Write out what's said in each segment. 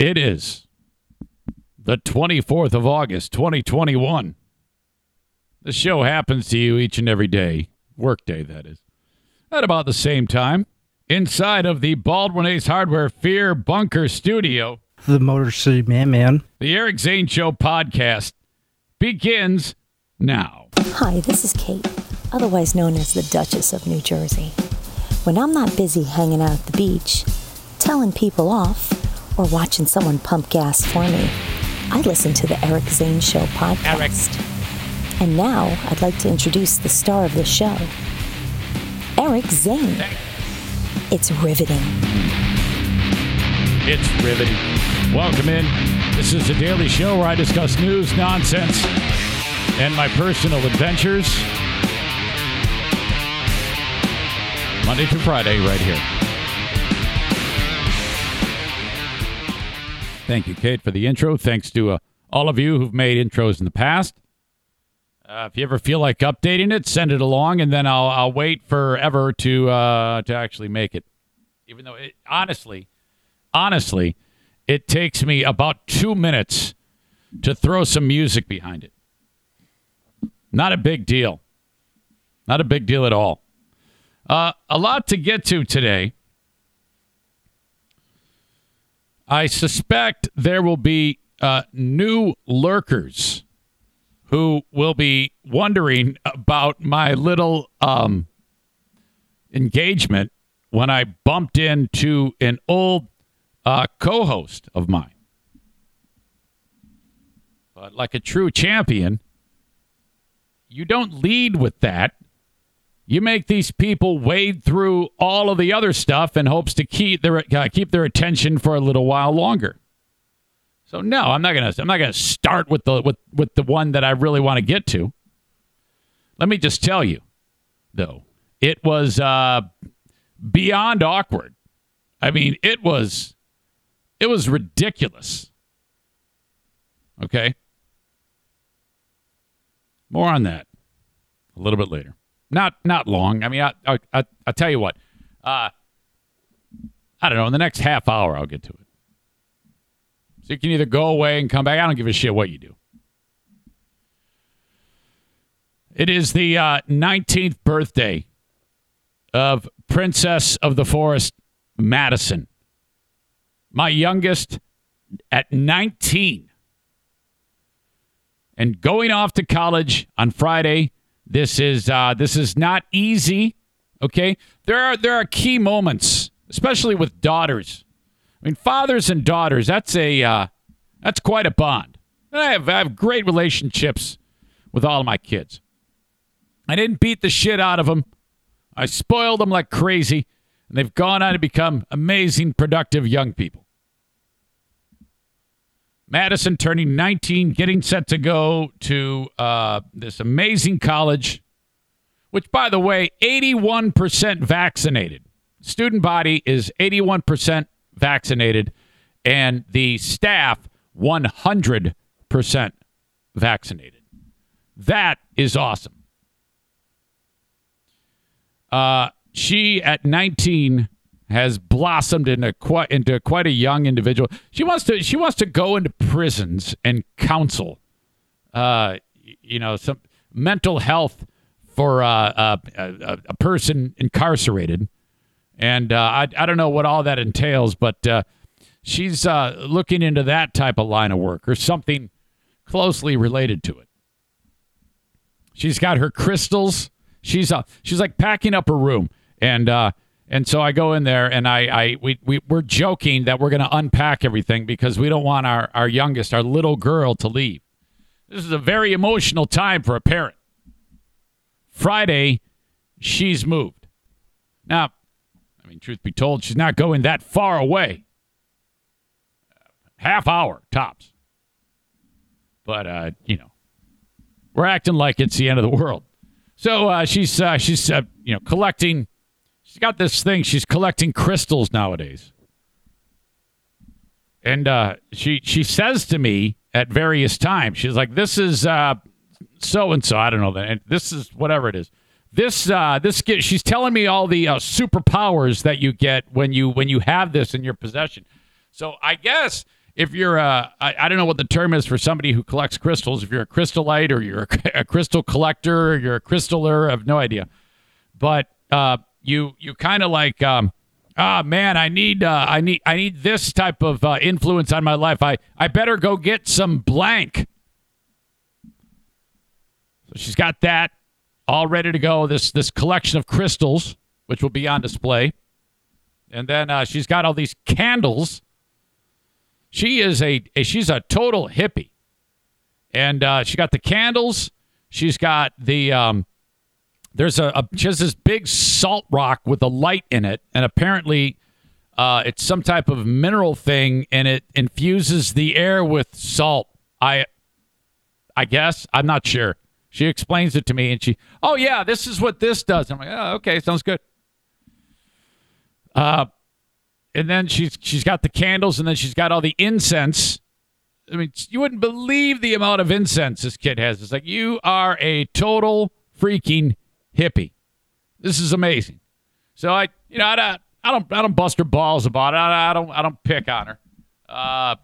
It is the 24th of August, 2021. The show happens to you each and every day, workday, that is, at about the same time, inside of the Baldwin Ace Hardware Fear Bunker Studio. The Motor City Man Man. The Eric Zane Show podcast begins now. Hi, this is Kate, otherwise known as the Duchess of New Jersey. When I'm not busy hanging out at the beach, telling people off, or watching someone pump gas for me, I listen to the Eric Zane Show podcast. Eric. And now I'd like to introduce the star of the show, Eric Zane. It's riveting. It's riveting. Welcome in. This is the Daily Show where I discuss news, nonsense, and my personal adventures. Monday through Friday, right here. Thank you, Kate, for the intro. Thanks to uh, all of you who've made intros in the past. Uh, if you ever feel like updating it, send it along, and then I'll I'll wait forever to uh, to actually make it. Even though, it, honestly, honestly, it takes me about two minutes to throw some music behind it. Not a big deal. Not a big deal at all. Uh, a lot to get to today. I suspect there will be uh, new lurkers who will be wondering about my little um, engagement when I bumped into an old uh, co host of mine. But like a true champion, you don't lead with that. You make these people wade through all of the other stuff in hopes to keep their uh, keep their attention for a little while longer. So no, I'm not gonna I'm not gonna start with the with with the one that I really want to get to. Let me just tell you, though, it was uh, beyond awkward. I mean, it was it was ridiculous. Okay, more on that a little bit later. Not not long. I mean, I I I will tell you what. Uh, I don't know. In the next half hour, I'll get to it. So you can either go away and come back. I don't give a shit what you do. It is the uh, 19th birthday of Princess of the Forest, Madison. My youngest at 19. And going off to college on Friday this is uh, this is not easy. Okay, there are there are key moments, especially with daughters. I mean, fathers and daughters. That's a uh, that's quite a bond. I have I have great relationships with all of my kids. I didn't beat the shit out of them. I spoiled them like crazy, and they've gone on to become amazing, productive young people. Madison turning 19, getting set to go to uh, this amazing college, which, by the way, 81% vaccinated. Student body is 81% vaccinated, and the staff 100% vaccinated. That is awesome. Uh, she, at 19, has blossomed into quite into quite a young individual. She wants to she wants to go into prisons and counsel, uh, you know, some mental health for uh, uh, a, a, person incarcerated, and uh, I I don't know what all that entails, but uh, she's uh, looking into that type of line of work or something closely related to it. She's got her crystals. She's uh, she's like packing up her room and and so I go in there and I, I we, we, we're joking that we're going to unpack everything because we don't want our, our youngest, our little girl, to leave. This is a very emotional time for a parent. Friday, she's moved. Now, I mean, truth be told, she's not going that far away. Half hour tops. But, uh, you know, we're acting like it's the end of the world. So uh, she's, uh, she's uh, you know, collecting She's got this thing. She's collecting crystals nowadays. And uh, she she says to me at various times, she's like, "This is so and so. I don't know that. This is whatever it is. This uh, this get, she's telling me all the uh, superpowers that you get when you when you have this in your possession. So I guess if you're a, I, I don't know what the term is for somebody who collects crystals. If you're a crystallite or you're a, a crystal collector or you're a crystaller, I have no idea. But uh, you you kind of like, um, ah man, I need uh, I need I need this type of uh, influence on my life. I I better go get some blank. So she's got that all ready to go. This this collection of crystals, which will be on display, and then uh, she's got all these candles. She is a, a she's a total hippie, and uh, she got the candles. She's got the um, there's a, a has this big salt rock with a light in it, and apparently. Uh, it's some type of mineral thing, and it infuses the air with salt. I, I guess I'm not sure. She explains it to me, and she, oh yeah, this is what this does. I'm like, oh, okay, sounds good. Uh, and then she's she's got the candles, and then she's got all the incense. I mean, you wouldn't believe the amount of incense this kid has. It's like you are a total freaking hippie. This is amazing. So I, you know, I don't, I don't, I don't bust her balls about it. I, don't, I don't pick on her. Uh,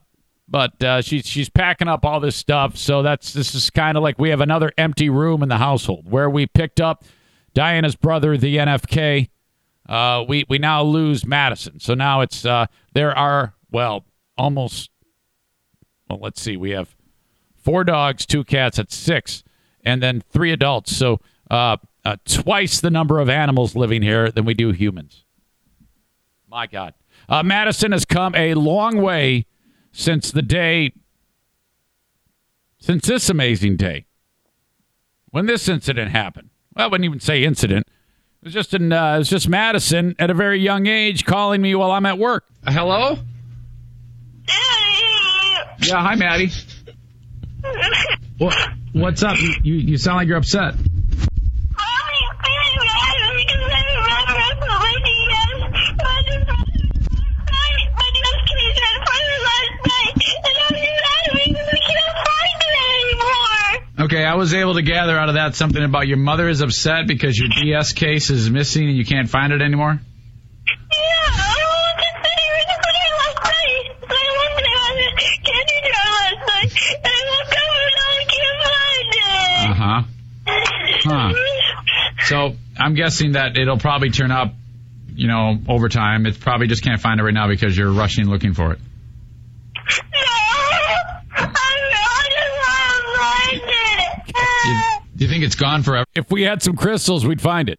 but uh, she's she's packing up all this stuff. So that's this is kind of like we have another empty room in the household where we picked up Diana's brother, the NFK. Uh, we we now lose Madison. So now it's uh, there are well almost well let's see we have four dogs, two cats at six, and then three adults. So uh, uh, twice the number of animals living here than we do humans. My God, uh, Madison has come a long way since the day, since this amazing day, when this incident happened. Well, I wouldn't even say incident. It was just an, uh, it was just Madison at a very young age calling me while I'm at work. Uh, hello? Yeah, hi, Maddie. What, what's up? You, you, you sound like you're upset. Okay, I was able to gather out of that something about your mother is upset because your DS case is missing and you can't find it anymore. Uh huh. So I'm guessing that it'll probably turn up, you know, over time. It probably just can't find it right now because you're rushing looking for it. Do you think it's gone forever? If we had some crystals, we'd find it.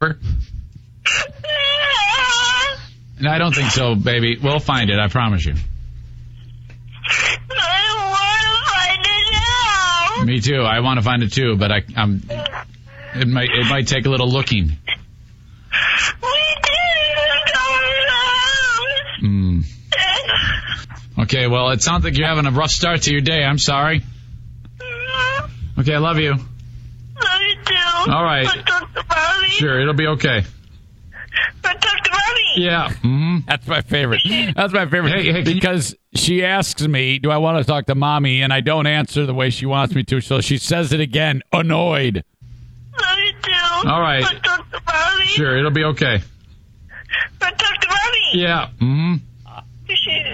No, I don't think so, baby. We'll find it. I promise you. I want to find it now. Me too. I want to find it too, but I, I'm. It might. It might take a little looking. Mm. Okay. Well, it sounds like you're having a rough start to your day. I'm sorry. Okay. I love you. All right. Sure. It'll be okay. Yeah. hmm That's my favorite. That's my favorite. Hey, hey, can you- because she asks me, "Do I want to talk to mommy?" and I don't answer the way she wants me to, so she says it again, annoyed. All right. Sure, it'll be okay. Yeah. hmm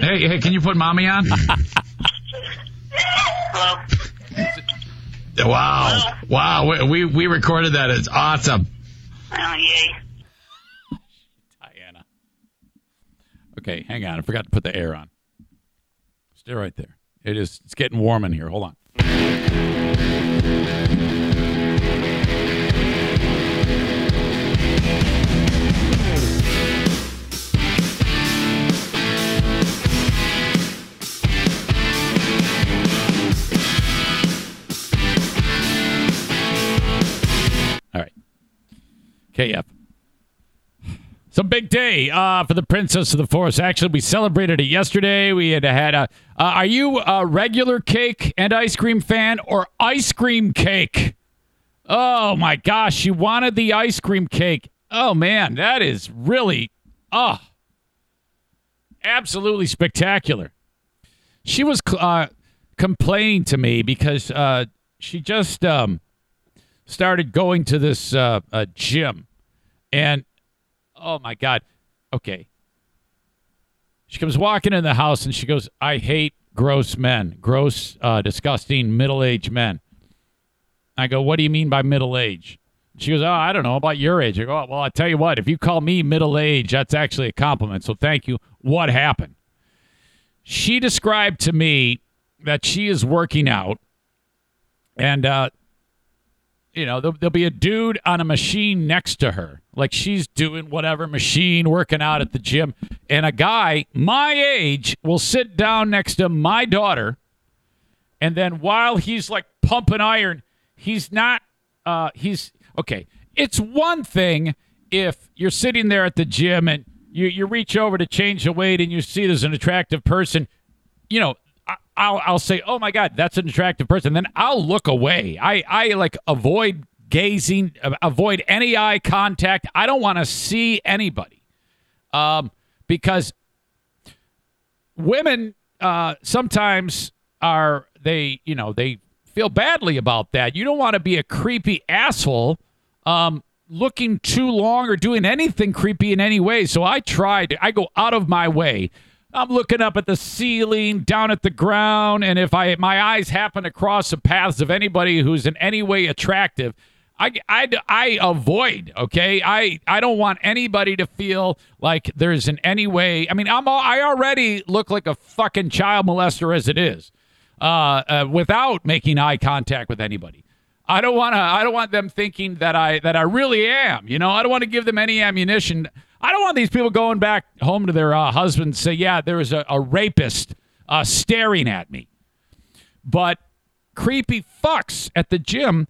Hey, hey, can you put mommy on? wow. Wow. We, we, we recorded that. It's awesome. Oh, yay. Diana. Okay, hang on. I forgot to put the air on. Stay right there. It is. It's getting warm in here. Hold on. KF. It's a big day uh, for the Princess of the Forest. Actually, we celebrated it yesterday. We had had a. Uh, are you a regular cake and ice cream fan or ice cream cake? Oh my gosh, you wanted the ice cream cake. Oh man, that is really oh, absolutely spectacular. She was uh, complaining to me because uh, she just um, started going to this uh, uh, gym, and oh my god, okay. She comes walking in the house and she goes, "I hate gross men, gross, uh, disgusting middle aged men. I go, what do you mean by middle age? She goes, oh, I don't know about your age. I go, oh, well, I tell you what, if you call me middle age, that's actually a compliment. So thank you. What happened? She described to me that she is working out, and uh, you know, there'll, there'll be a dude on a machine next to her, like she's doing whatever machine, working out at the gym, and a guy my age will sit down next to my daughter, and then while he's like pumping iron, he's not. Uh, he's okay. It's one thing if you're sitting there at the gym and you, you reach over to change the weight and you see there's an attractive person, you know, I'll, I'll say, oh my God, that's an attractive person. Then I'll look away. I, I like avoid gazing, avoid any eye contact. I don't want to see anybody um, because women uh, sometimes are, they, you know, they feel badly about that. You don't want to be a creepy asshole um, looking too long or doing anything creepy in any way. So I tried. I go out of my way. I'm looking up at the ceiling, down at the ground, and if I my eyes happen to cross the paths of anybody who's in any way attractive, I, I, I avoid. Okay, I I don't want anybody to feel like there's in any way. I mean, I'm I already look like a fucking child molester as it is, uh, uh without making eye contact with anybody. I don't want to. I don't want them thinking that I that I really am. You know, I don't want to give them any ammunition. I don't want these people going back home to their uh, husbands say, "Yeah, there was a, a rapist uh, staring at me." But creepy fucks at the gym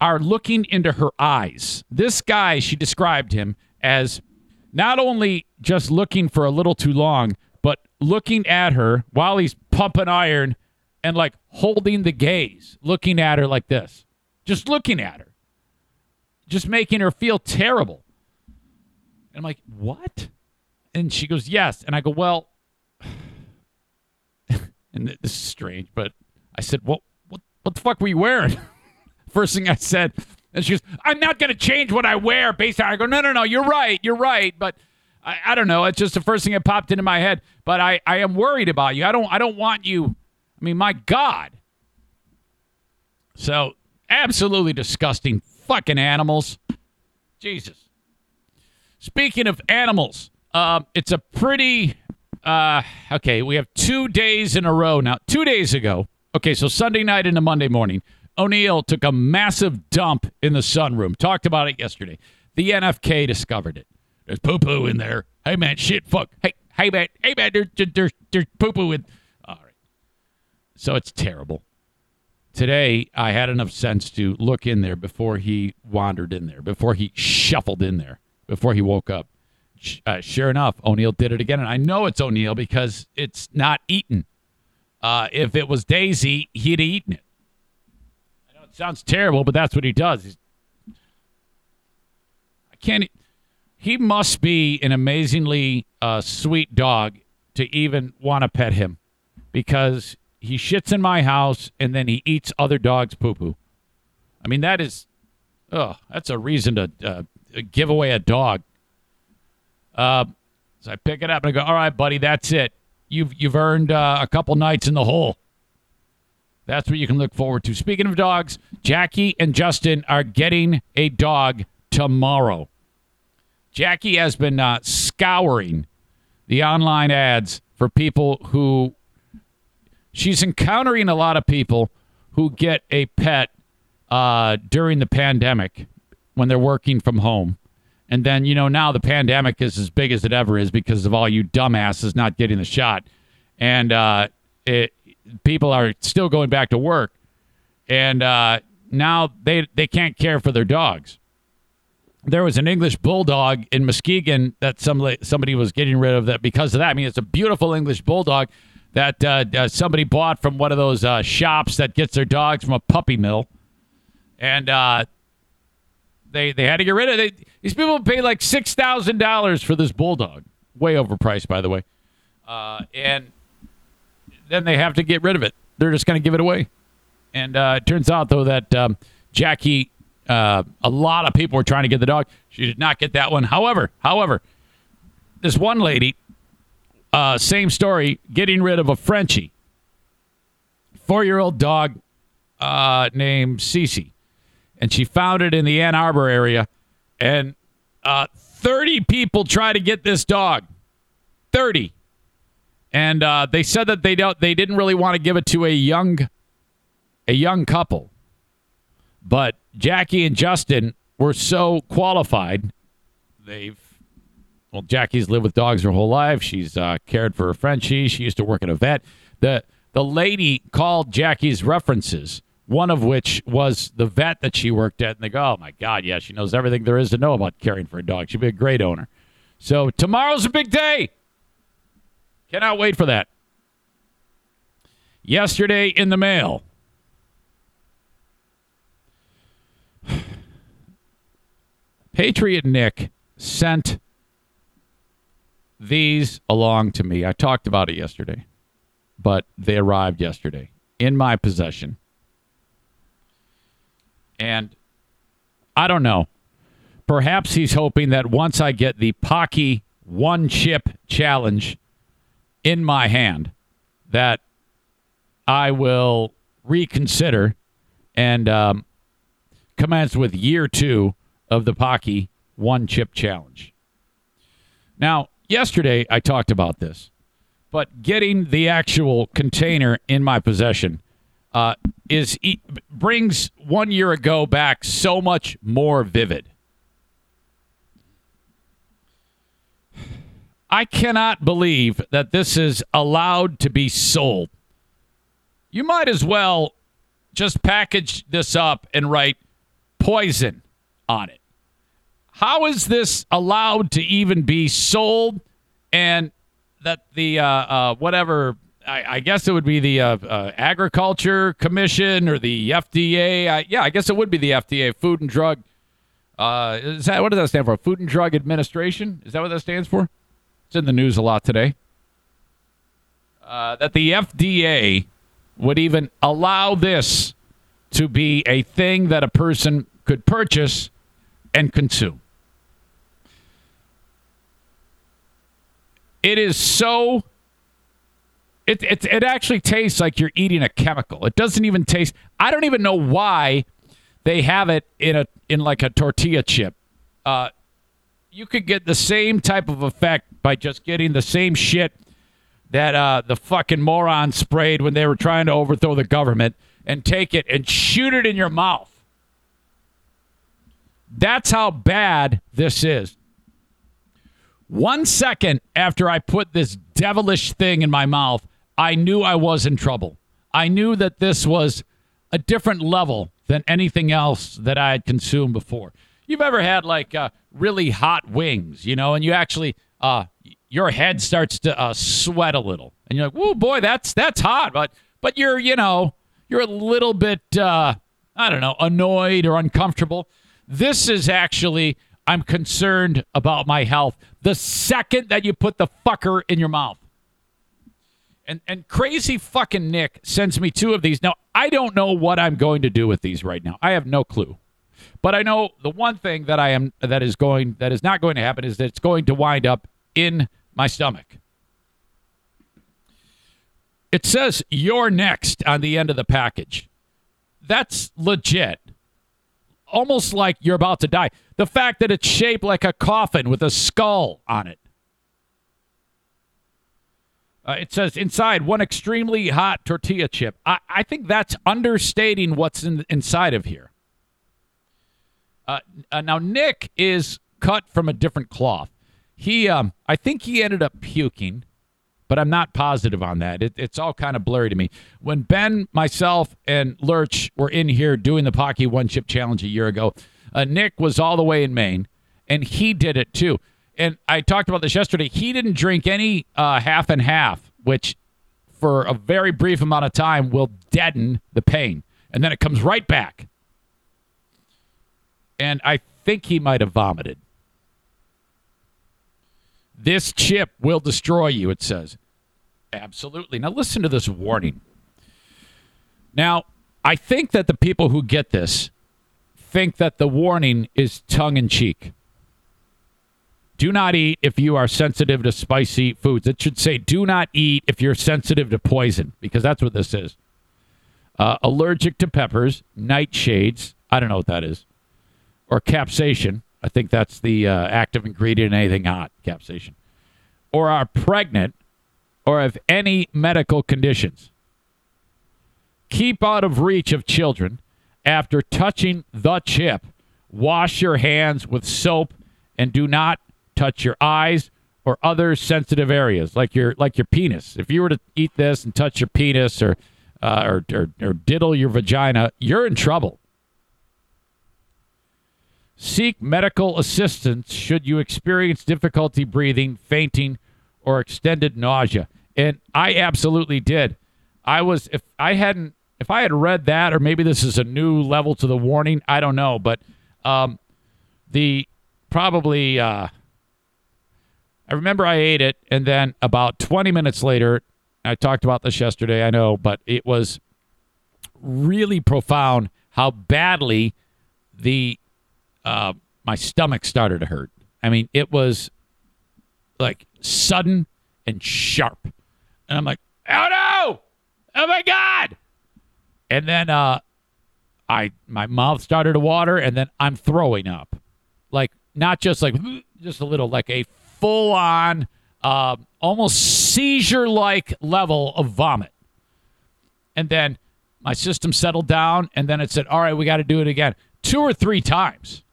are looking into her eyes. This guy, she described him as not only just looking for a little too long, but looking at her while he's pumping iron and like holding the gaze, looking at her like this just looking at her, just making her feel terrible. And I'm like, what? And she goes, yes. And I go, well, and this is strange, but I said, what, what, what the fuck were you wearing? First thing I said. And she goes, I'm not going to change what I wear based on. I go, no, no, no, you're right. You're right. But I, I don't know. It's just the first thing that popped into my head. But I, I am worried about you. I don't, I don't want you. I mean, my God. So Absolutely disgusting fucking animals. Jesus. Speaking of animals, uh, it's a pretty. Uh, okay, we have two days in a row now. Two days ago. Okay, so Sunday night into Monday morning, O'Neill took a massive dump in the sunroom. Talked about it yesterday. The NFK discovered it. There's poo poo in there. Hey man, shit, fuck. Hey, hey man, hey man, there's there's, there's poo poo in. All right. So it's terrible. Today, I had enough sense to look in there before he wandered in there, before he shuffled in there, before he woke up. Uh, sure enough, O'Neill did it again. And I know it's O'Neill because it's not eaten. Uh, if it was Daisy, he'd eaten it. I know it sounds terrible, but that's what he does. He's, I can't. He must be an amazingly uh, sweet dog to even want to pet him because he shits in my house and then he eats other dogs' poo poo. I mean, that is, oh, that's a reason to uh, give away a dog. Uh, so I pick it up and I go, all right, buddy, that's it. You've you've earned uh, a couple nights in the hole. That's what you can look forward to. Speaking of dogs, Jackie and Justin are getting a dog tomorrow. Jackie has been uh, scouring the online ads for people who she's encountering a lot of people who get a pet uh, during the pandemic when they're working from home. And then, you know, now the pandemic is as big as it ever is because of all you dumbasses not getting the shot. And uh, it, people are still going back to work. And uh, now they, they can't care for their dogs. There was an English bulldog in Muskegon that somebody, somebody was getting rid of that because of that. I mean, it's a beautiful English bulldog that uh, uh, somebody bought from one of those uh, shops that gets their dogs from a puppy mill, and uh, they they had to get rid of it. These people paid like six thousand dollars for this bulldog, way overpriced, by the way, uh, and then they have to get rid of it. They're just going to give it away, and uh, it turns out though that um, Jackie, a lot of people were trying to get the dog. She did not get that one. However, however, this one lady uh, same story, getting rid of a Frenchie. four year old dog uh, named Cece. And she found it in the Ann Arbor area. And uh, 30 people try to get this dog. 30. And uh, they said that they don't they didn't really want to give it to a young a young couple. But Jackie and Justin were so qualified. They've well, Jackie's lived with dogs her whole life. She's uh, cared for a Frenchie. She used to work at a vet. The the lady called Jackie's references, one of which was the vet that she worked at, and they go, "Oh my God, yeah, she knows everything there is to know about caring for a dog. She'd be a great owner." So tomorrow's a big day. Cannot wait for that. Yesterday in the mail. Patriot Nick sent these along to me. I talked about it yesterday, but they arrived yesterday in my possession. And I don't know. Perhaps he's hoping that once I get the Paqui one chip challenge in my hand, that I will reconsider and um, commence with year two of the Paqui one chip challenge. Now, yesterday I talked about this, but getting the actual container in my possession uh, is brings one year ago back so much more vivid. I cannot believe that this is allowed to be sold. You might as well just package this up and write poison on it. How is this allowed to even be sold? And that the uh, uh, whatever I, I, guess it would be the uh, uh Agriculture Commission or the FDA. I, yeah, I guess it would be the FDA, Food and Drug. Uh, is that what does that stand for? Food and Drug Administration? Is that what that stands for? It's in the news a lot today. Uh, that the FDA would even allow this to be a thing that a person could purchase and consume. It is so. It, it, it actually tastes like you're eating a chemical. It doesn't even taste. I don't even know why they have it in a in like a tortilla chip. Uh, you could get the same type of effect by just getting the same shit that uh, the fucking morons sprayed when they were trying to overthrow the government and take it and shoot it in your mouth. That's how bad this is. One second after I put this devilish thing in my mouth, I knew I was in trouble. I knew that this was a different level than anything else that I had consumed before. You've ever had like uh, really hot wings, you know, and you actually, uh, your head starts to uh, sweat a little, and you're like, "Whoa, boy, that's that's hot," but but you're you know you're a little bit uh, I don't know annoyed or uncomfortable. This is actually I'm concerned about my health the second that you put the fucker in your mouth. And and crazy fucking Nick sends me two of these. Now, I don't know what I'm going to do with these right now. I have no clue. But I know the one thing that I am that is going that is not going to happen is that it's going to wind up in my stomach. It says you're next on the end of the package. That's legit almost like you're about to die. The fact that it's shaped like a coffin with a skull on it. Uh, it says inside one extremely hot tortilla chip. I, I think that's understating what's in, inside of here. Uh, uh, now Nick is cut from a different cloth. He, um, I think he ended up puking but I'm not positive on that. It, it's all kind of blurry to me. When Ben, myself, and Lurch were in here doing the Paqui One Chip Challenge a year ago, uh, Nick was all the way in Maine, and he did it too. And I talked about this yesterday. He didn't drink any uh, half and half, which for a very brief amount of time will deaden the pain. And then it comes right back. And I think he might have vomited. This chip will destroy you, it says. Absolutely. Now, listen to this warning. Now, I think that the people who get this think that the warning is tongue in cheek. Do not eat if you are sensitive to spicy foods. It should say, do not eat if you're sensitive to poison, because that's what this is. uh, allergic to peppers, nightshades. I don't know what that is, or capsaicin. I think that's the uh, active ingredient in anything hot, capsaicin, or are pregnant, or have any medical conditions. Keep out of reach of children after touching the chip. Wash your hands with soap and do not touch your eyes or other sensitive areas like your like your penis. If you were to eat this and touch your penis or uh, or, or, or diddle your vagina, you're in trouble. Seek medical assistance should you experience difficulty breathing, fainting, or extended nausea. And I absolutely did. I was if I hadn't if I had read that, or maybe this is a new level to the warning, I don't know. But um, the probably uh, I remember I ate it, and then about 20 minutes later, I talked about this yesterday, I know, but it was really profound how badly the uh, my stomach started to hurt. I mean, it was like sudden and sharp, and I'm like, oh no, oh my god! And then uh, I my mouth started to water, and then I'm throwing up, like not just like just a little, like a full on, uh, almost seizure like level of vomit. And then my system settled down, and then it said, All right, we got to do it again. Two or three times.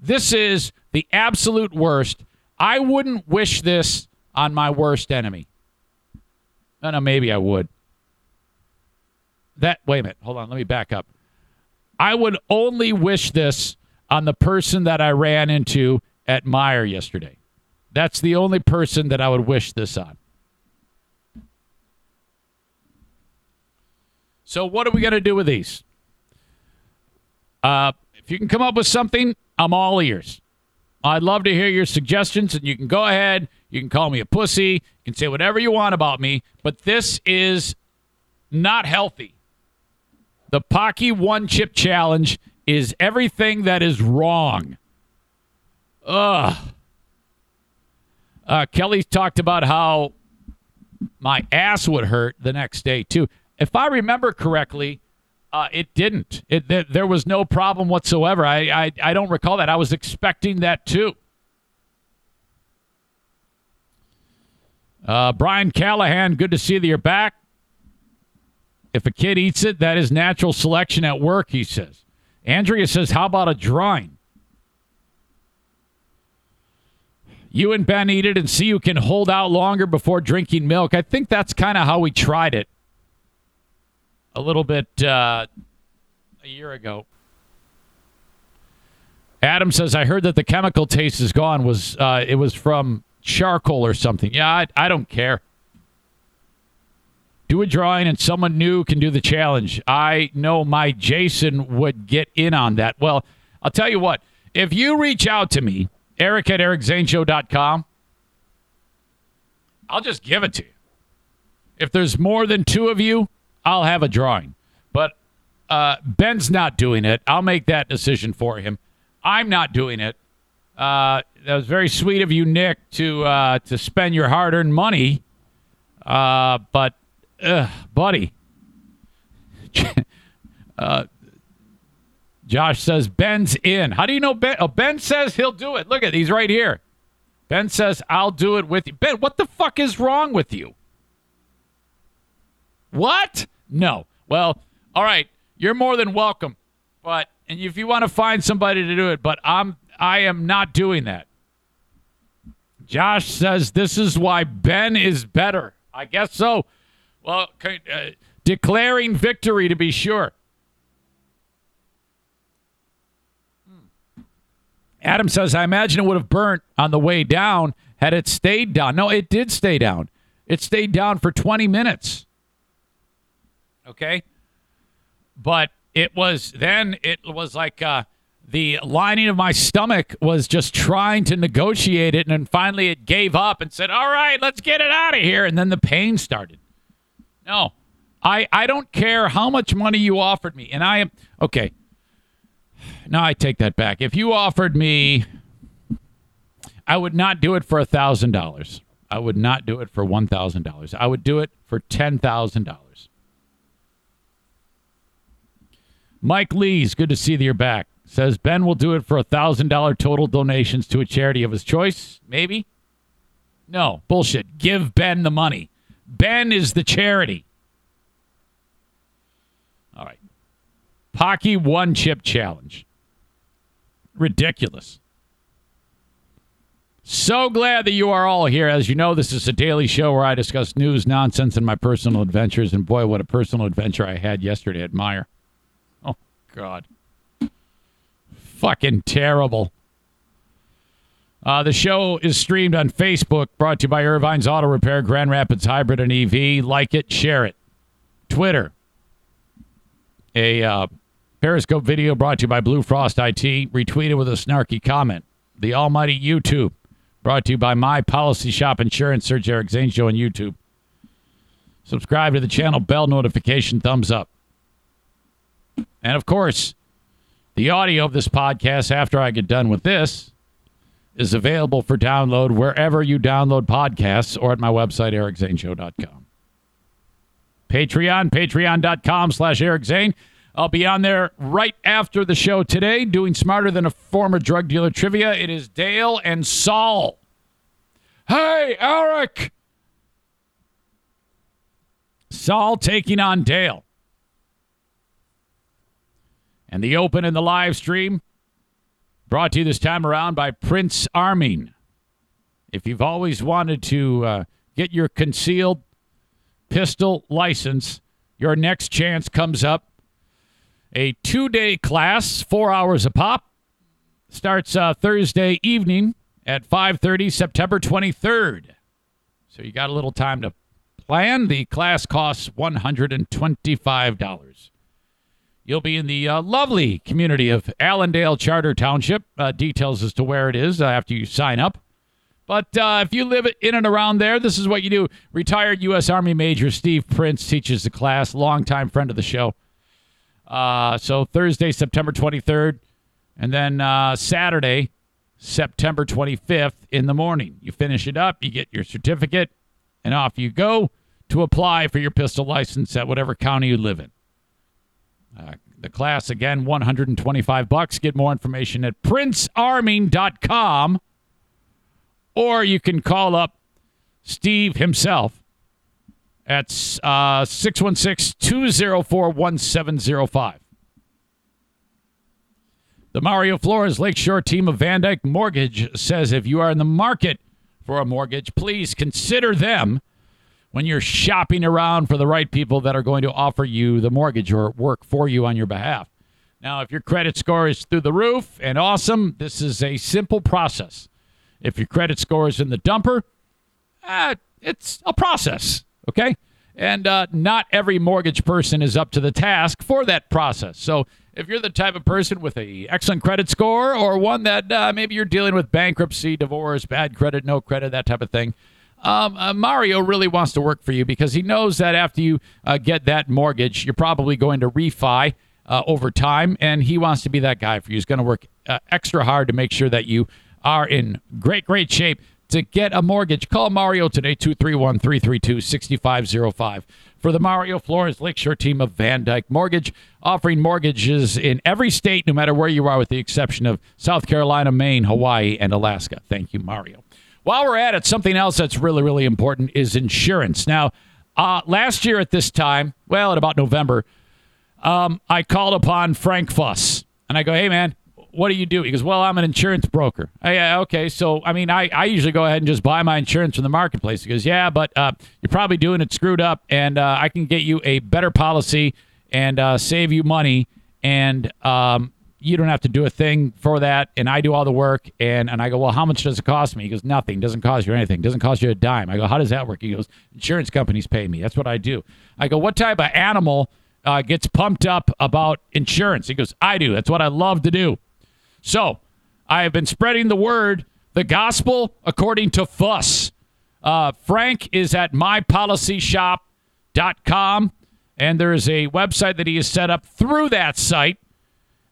This is the absolute worst. I wouldn't wish this on my worst enemy. No, no, maybe I would. That, wait a minute. Hold on. Let me back up. I would only wish this on the person that I ran into at Meijer yesterday. That's the only person that I would wish this on. So, what are we going to do with these? Uh, if you can come up with something, I'm all ears. I'd love to hear your suggestions, and you can go ahead. You can call me a pussy. You can say whatever you want about me, but this is not healthy. The Paqui One Chip Challenge is everything that is wrong. Ugh. Uh, Kelly talked about how my ass would hurt the next day too. If I remember correctly, uh, it didn't. It th- there was no problem whatsoever. I, I I don't recall that. I was expecting that too. Uh, Brian Callahan, good to see that you're back. If a kid eats it, that is natural selection at work, he says. Andrea says, How about a drawing? You and Ben eat it and see who can hold out longer before drinking milk. I think that's kind of how we tried it a little bit uh, a year ago. Adam says, I heard that the chemical taste is gone. Was uh, It was from charcoal or something. Yeah, I, I don't care. Do a drawing and someone new can do the challenge. I know my Jason would get in on that. Well, I'll tell you what. If you reach out to me Eric at ericzaneshow.com. I'll just give it to you. If there's more than two of you, I'll have a drawing. But uh, Ben's not doing it. I'll make that decision for him. I'm not doing it. Uh, that was very sweet of you, Nick, to uh, to spend your hard-earned money. Uh, but, buddy, uh, Josh says Ben's in. How do you know Ben? Oh, Ben says he'll do it. Look at he's right here. Ben says I'll do it with you. Ben, what the fuck is wrong with you? What? No. Well, all right. You're more than welcome. But and if you want to find somebody to do it, but I'm I am not doing that. Josh says this is why Ben is better. I guess so. Well, uh, declaring victory to be sure. Adam says, I imagine it would have burnt on the way down had it stayed down. No, it did stay down. It stayed down for 20 minutes. Okay. But it was then, it was like uh, the lining of my stomach was just trying to negotiate it. And then finally it gave up and said, All right, let's get it out of here. And then the pain started. No, I, I don't care how much money you offered me. And I am, okay. No, I take that back. If you offered me, I would not do it for a thousand dollars. I would not do it for one thousand dollars. I would do it for ten thousand dollars. Mike Lees, good to see that you're back. Says Ben will do it for a thousand dollar total donations to a charity of his choice. Maybe. No bullshit. Give Ben the money. Ben is the charity. All right. Paqui one chip challenge. Ridiculous. So glad that you are all here. As you know, this is a daily show where I discuss news, nonsense, and my personal adventures. And boy, what a personal adventure I had yesterday at Meijer. Oh, God. Fucking terrible. Uh, the show is streamed on Facebook, brought to you by Irvine's Auto Repair, Grand Rapids Hybrid and EV. Like it, share it. Twitter, a uh, Periscope video brought to you by Blue Frost IT, retweeted with a snarky comment. The almighty YouTube, brought to you by My Policy Shop Insurance. Search Eric Zane Show on YouTube. Subscribe to the channel, bell notification, thumbs up. And of course, the audio of this podcast after I get done with this is available for download wherever you download podcasts or at my website, ericzaneshow.com. Patreon, patreon.com slash Eric Zane. I'll be on there right after the show today doing Smarter Than a Former Drug Dealer trivia. It is Dale and Saul. Hey, Eric! Saul taking on Dale. And the open and the live stream brought to you this time around by Prince Arming. If you've always wanted to uh, get your concealed pistol license, your next chance comes up. A two-day class, four hours a pop, starts uh, Thursday evening at 5:30, September 23rd. So you got a little time to plan. The class costs $125. You'll be in the uh, lovely community of Allendale Charter Township. Uh, details as to where it is uh, after you sign up. But uh, if you live in and around there, this is what you do. Retired U.S. Army Major Steve Prince teaches the class, longtime friend of the show. Uh, so Thursday, September 23rd, and then uh, Saturday, September 25th in the morning. You finish it up, you get your certificate, and off you go to apply for your pistol license at whatever county you live in. Uh, the class again 125 bucks get more information at princearming.com or you can call up steve himself at 616-204-1705 the mario flores lakeshore team of VanDyk mortgage says if you are in the market for a mortgage please consider them when you're shopping around for the right people that are going to offer you the mortgage or work for you on your behalf. Now, if your credit score is through the roof and awesome, this is a simple process. If your credit score is in the dumper, uh, it's a process, okay? And uh, not every mortgage person is up to the task for that process. So if you're the type of person with a excellent credit score or one that uh, maybe you're dealing with bankruptcy, divorce, bad credit, no credit, that type of thing, um, uh, Mario really wants to work for you because he knows that after you uh, get that mortgage, you're probably going to refi uh, over time, and he wants to be that guy for you. He's going to work uh, extra hard to make sure that you are in great, great shape to get a mortgage. Call Mario today, 231 332 6505. For the Mario Flores Lakeshore team of VanDyk Mortgage, offering mortgages in every state, no matter where you are, with the exception of South Carolina, Maine, Hawaii, and Alaska. Thank you, Mario. While we're at it, something else that's really, really important is insurance. Now, uh, last year at this time, well, at about November, um, I called upon Frank Fuss and I go, hey, man, what do you do? He goes, well, I'm an insurance broker. Oh, yeah, okay. So, I mean, I, I usually go ahead and just buy my insurance from the marketplace. He goes, yeah, but uh, you're probably doing it screwed up, and uh, I can get you a better policy and uh, save you money. And um, you don't have to do a thing for that and i do all the work and, and i go well how much does it cost me he goes nothing doesn't cost you anything doesn't cost you a dime i go how does that work he goes insurance companies pay me that's what i do i go what type of animal uh, gets pumped up about insurance he goes i do that's what i love to do so i have been spreading the word the gospel according to fuss uh, frank is at mypolicyshop.com and there is a website that he has set up through that site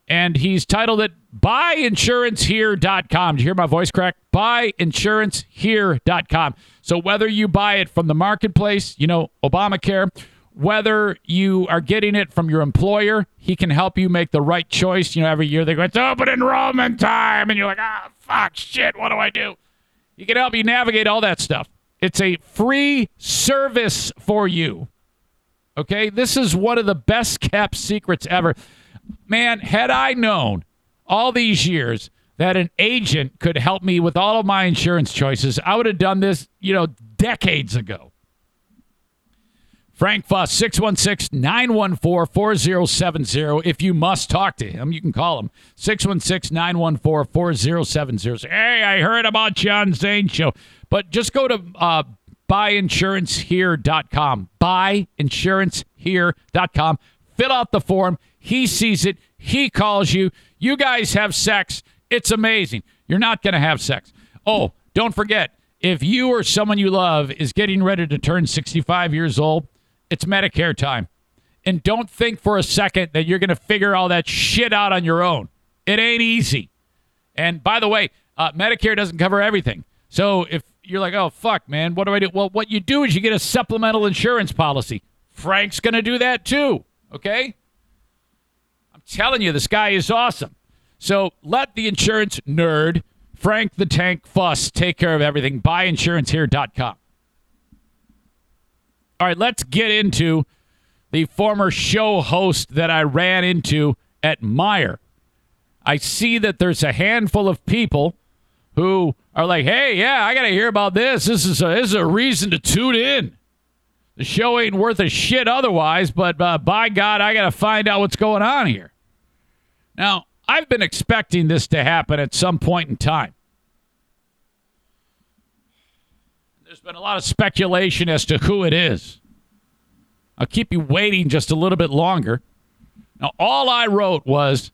and he's titled it buyinsurancehere.com. Did you hear my voice crack? Buyinsurancehere.com. So whether you buy it from the marketplace, you know, Obamacare, whether you are getting it from your employer, he can help you make the right choice. You know, every year they go, it's open enrollment time. And you're like, ah, fuck, shit, what do I do? He can help you navigate all that stuff. It's a free service for you. Okay? This is one of the best kept secrets ever. Man, had I known all these years that an agent could help me with all of my insurance choices, I would have done this, you know, decades ago. Frank Fuss, 616 914 4070. If you must talk to him, you can call him 616 914 4070. Hey, I heard about John Zane show. But just go to uh, buyinsurancehere.com. Buyinsurancehere.com. Fill out the form. He sees it. He calls you. You guys have sex. It's amazing. You're not going to have sex. Oh, don't forget if you or someone you love is getting ready to turn 65 years old, it's Medicare time. And don't think for a second that you're going to figure all that shit out on your own. It ain't easy. And by the way, uh, Medicare doesn't cover everything. So if you're like, oh, fuck, man, what do I do? Well, what you do is you get a supplemental insurance policy. Frank's going to do that too. Okay? I'm telling you, this guy is awesome. So let the insurance nerd, Frank the Tank Fuss, take care of everything. Buyinsurancehere.com. All right, let's get into the former show host that I ran into at Meijer. I see that there's a handful of people who are like, "Hey, yeah, I got to hear about this. This is a this is a reason to tune in. The show ain't worth a shit otherwise, but uh, by God, I got to find out what's going on here." Now, I've been expecting this to happen at some point in time. There's been a lot of speculation as to who it is. I'll keep you waiting just a little bit longer. Now, all I wrote was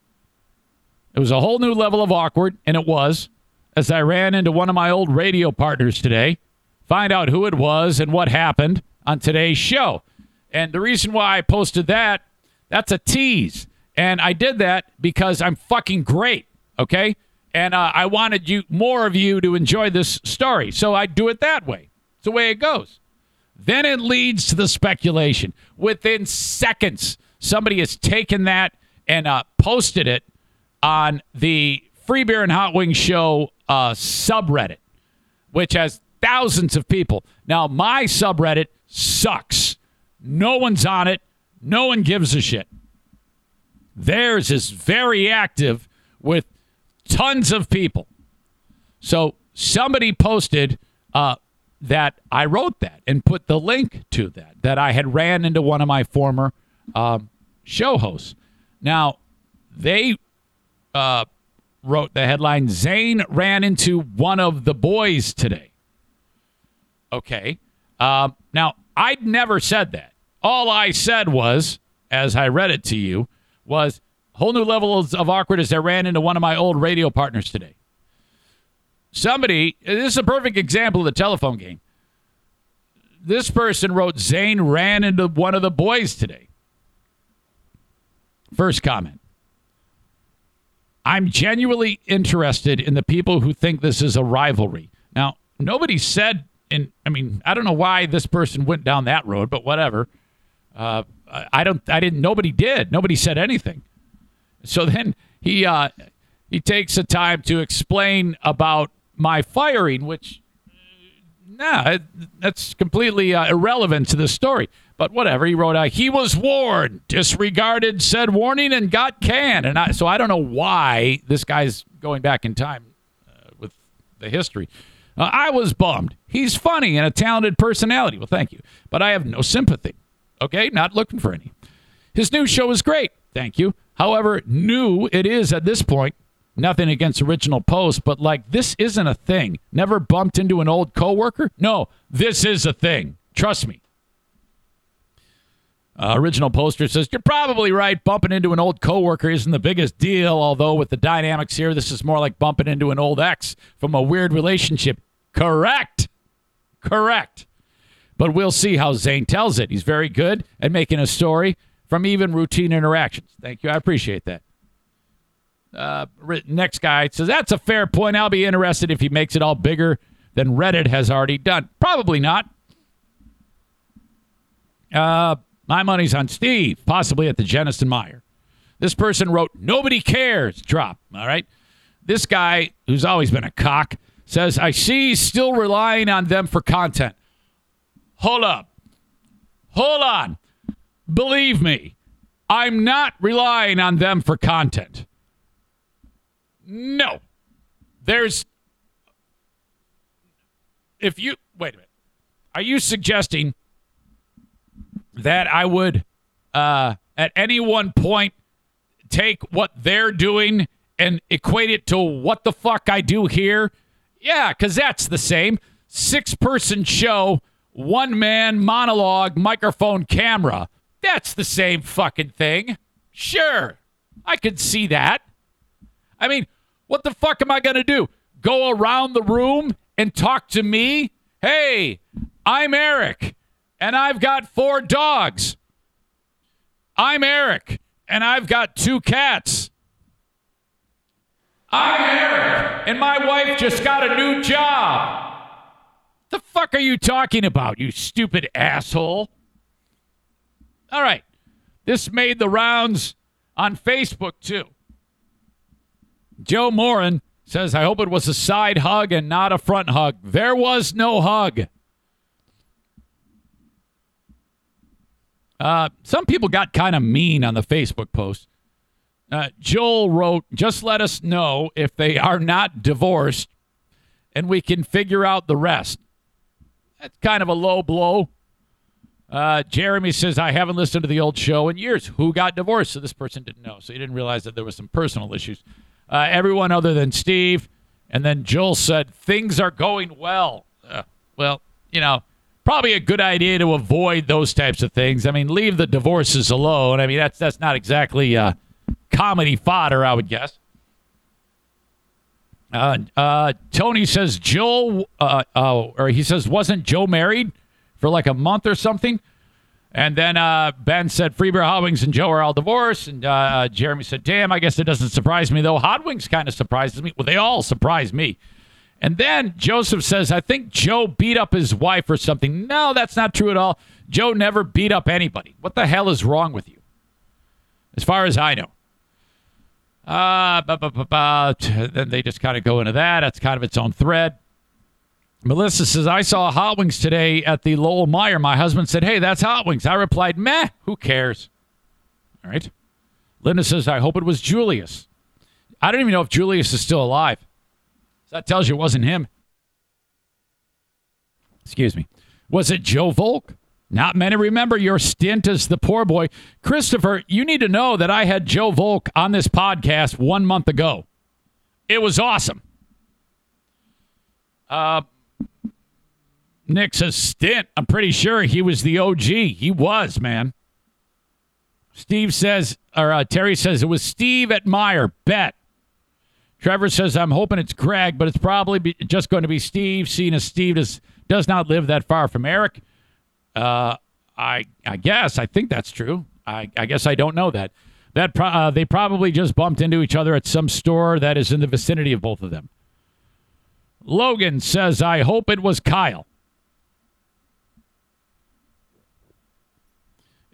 it was a whole new level of awkward, and it was as I ran into one of my old radio partners today, find out who it was and what happened on today's show. And the reason why I posted that, that's a tease. And I did that because I'm fucking great, okay? And uh, I wanted you, more of you, to enjoy this story. So I do it that way. It's the way it goes. Then it leads to the speculation. Within seconds, somebody has taken that and uh, posted it on the Free Beer and Hot Wings Show uh, subreddit, which has thousands of people. Now, my subreddit sucks. No one's on it. No one gives a shit. Theirs is very active with tons of people. So somebody posted uh, that I wrote that and put the link to that, that I had ran into one of my former um, show hosts. Now, they uh, wrote the headline Zane ran into one of the boys today. Okay. Um, now, I'd never said that. All I said was, as I read it to you, was whole new levels of awkward as I ran into one of my old radio partners today. Somebody, this is a perfect example of the telephone game. This person wrote, Zane ran into one of the boys today. First comment. I'm genuinely interested in the people who think this is a rivalry. Now, nobody said, and I mean, I don't know why this person went down that road, but whatever. Uh, I don't, I didn't, nobody did. Nobody said anything. So then he, uh, he takes the time to explain about my firing, which, nah, that's completely uh, irrelevant to the story. But whatever, he wrote out, he was warned, disregarded said warning, and got canned. And I, so I don't know why this guy's going back in time uh, with the history. Uh, I was bummed. He's funny and a talented personality. Well, thank you. But I have no sympathy. Okay, not looking for any. His new show is great. Thank you. However, new it is at this point. Nothing against original post, but like this isn't a thing. Never bumped into an old coworker? No, this is a thing. Trust me. Uh, original poster says, You're probably right. Bumping into an old coworker isn't the biggest deal, although with the dynamics here, this is more like bumping into an old ex from a weird relationship. Correct. Correct. But we'll see how Zane tells it. He's very good at making a story from even routine interactions. Thank you. I appreciate that. Uh, next guy says, That's a fair point. I'll be interested if he makes it all bigger than Reddit has already done. Probably not. Uh, My money's on Steve, possibly at the Jenison Meijer. This person wrote, Nobody cares. Drop. All right. This guy, who's always been a cock, says, I see still relying on them for content. Hold up. Hold on. Believe me, I'm not relying on them for content. No. There's. If you. Wait a minute. Are you suggesting that I would, uh, at any one point, take what they're doing and equate it to what the fuck I do here? Yeah, because that's the same. Six person show, one man monologue, microphone, camera. That's the same fucking thing. Sure, I could see that. I mean, what the fuck am I going to do? Go around the room and talk to me? Hey, I'm Eric, and I've got four dogs. I'm Eric, and I've got two cats. I'm Eric, and my wife just got a new job. The fuck are you talking about, you stupid asshole? All right. This made the rounds on Facebook, too. Joe Morin says, I hope it was a side hug and not a front hug. There was no hug. Uh, some people got kind of mean on the Facebook post. Uh, Joel wrote, just let us know if they are not divorced and we can figure out the rest. That's kind of a low blow. Uh, Jeremy says, I haven't listened to the old show in years. Who got divorced? So this person didn't know. So he didn't realize that there was some personal issues. Uh, everyone other than Steve. And then Joel said, things are going well. Uh, well, you know, probably a good idea to avoid those types of things. I mean, leave the divorces alone. I mean, that's that's not exactly uh, comedy fodder, I would guess. Uh, uh, Tony says Joel, uh, uh, or he says, wasn't Joe married for like a month or something? And then uh, Ben said Freebeer, Hot Wings, and Joe are all divorced. And uh, Jeremy said, damn, I guess it doesn't surprise me, though. Hot Wings kind of surprises me. Well, they all surprise me. And then Joseph says, I think Joe beat up his wife or something. No, that's not true at all. Joe never beat up anybody. What the hell is wrong with you? As far as I know. Uh, then they just kind of go into that. That's kind of its own thread. Melissa says, I saw Hot Wings today at the Lowell Meijer. My husband said, Hey, that's Hot Wings. I replied, Meh, who cares? All right. Linda says, I hope it was Julius. I don't even know if Julius is still alive. That tells you it wasn't him. Excuse me. Was it Joe Volk? Not many remember your stint as the poor boy. Christopher, you need to know that I had Joe Volk on this podcast one month ago. It was awesome. Uh, Nick says stint. I'm pretty sure he was the OG. He was, man. Steve says, or uh, Terry says it was Steve at Meijer. Bet. Trevor says, I'm hoping it's Greg, but it's probably be, just going to be Steve, seeing as Steve does, does not live that far from Eric. Uh, I I guess I think that's true. I, I guess I don't know that. That pro- uh, they probably just bumped into each other at some store that is in the vicinity of both of them. Logan says, "I hope it was Kyle."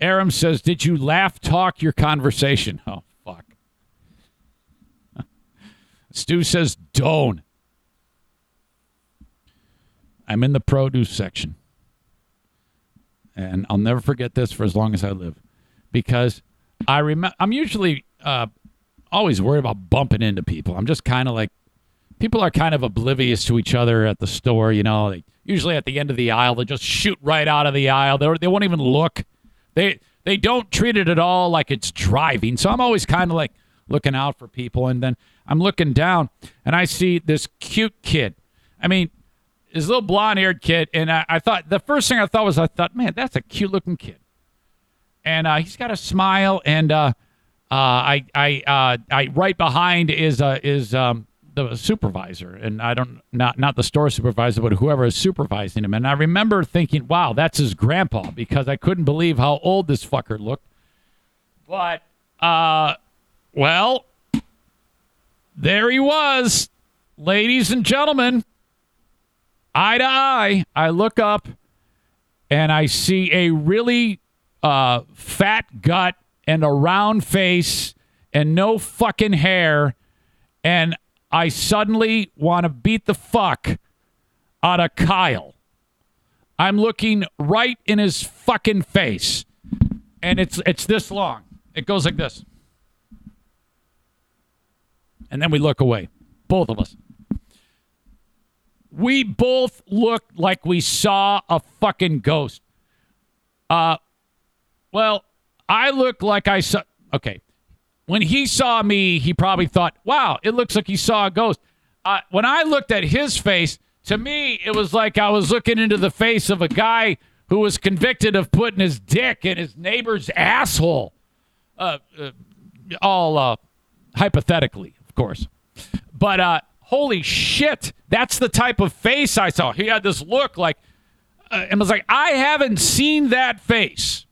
Aram says, "Did you laugh talk your conversation?" Oh fuck. Stu says, "Don't." I'm in the produce section and I'll never forget this for as long as I live, because I remember I'm usually uh, always worried about bumping into people. I'm just kind of like people are kind of oblivious to each other at the store. You know, usually at the end of the aisle they just shoot right out of the aisle. They they won't even look. They they don't treat it at all like it's driving. So I'm always kind of like looking out for people, and then I'm looking down and I see this cute kid. I mean, his little blonde haired kid. And I, I, thought the first thing I thought was, I thought, man, that's a cute looking kid. And uh, he's got a smile. And uh, uh, I, I, uh, I, right behind is uh, is um, the supervisor, and I don't not not the store supervisor, but whoever is supervising him. And I remember thinking, wow, that's his grandpa, because I couldn't believe how old this fucker looked. But, uh, well, there he was, ladies and gentlemen eye to eye, I look up and I see a really uh, fat gut and a round face and no fucking hair, and I suddenly want to beat the fuck out of Kyle. I'm looking right in his fucking face, and it's it's this long. It goes like this, and then we look away, both of us. We both looked like we saw a fucking ghost. Uh, well, I look like I saw. Okay, when he saw me, he probably thought, "Wow, it looks like he saw a ghost." Uh, when I looked at his face, to me, it was like I was looking into the face of a guy who was convicted of putting his dick in his neighbor's asshole. Uh, uh, all uh, hypothetically, of course. But uh, holy shit, that's the type of face I saw. He had this look like, uh, and was like, I haven't seen that face.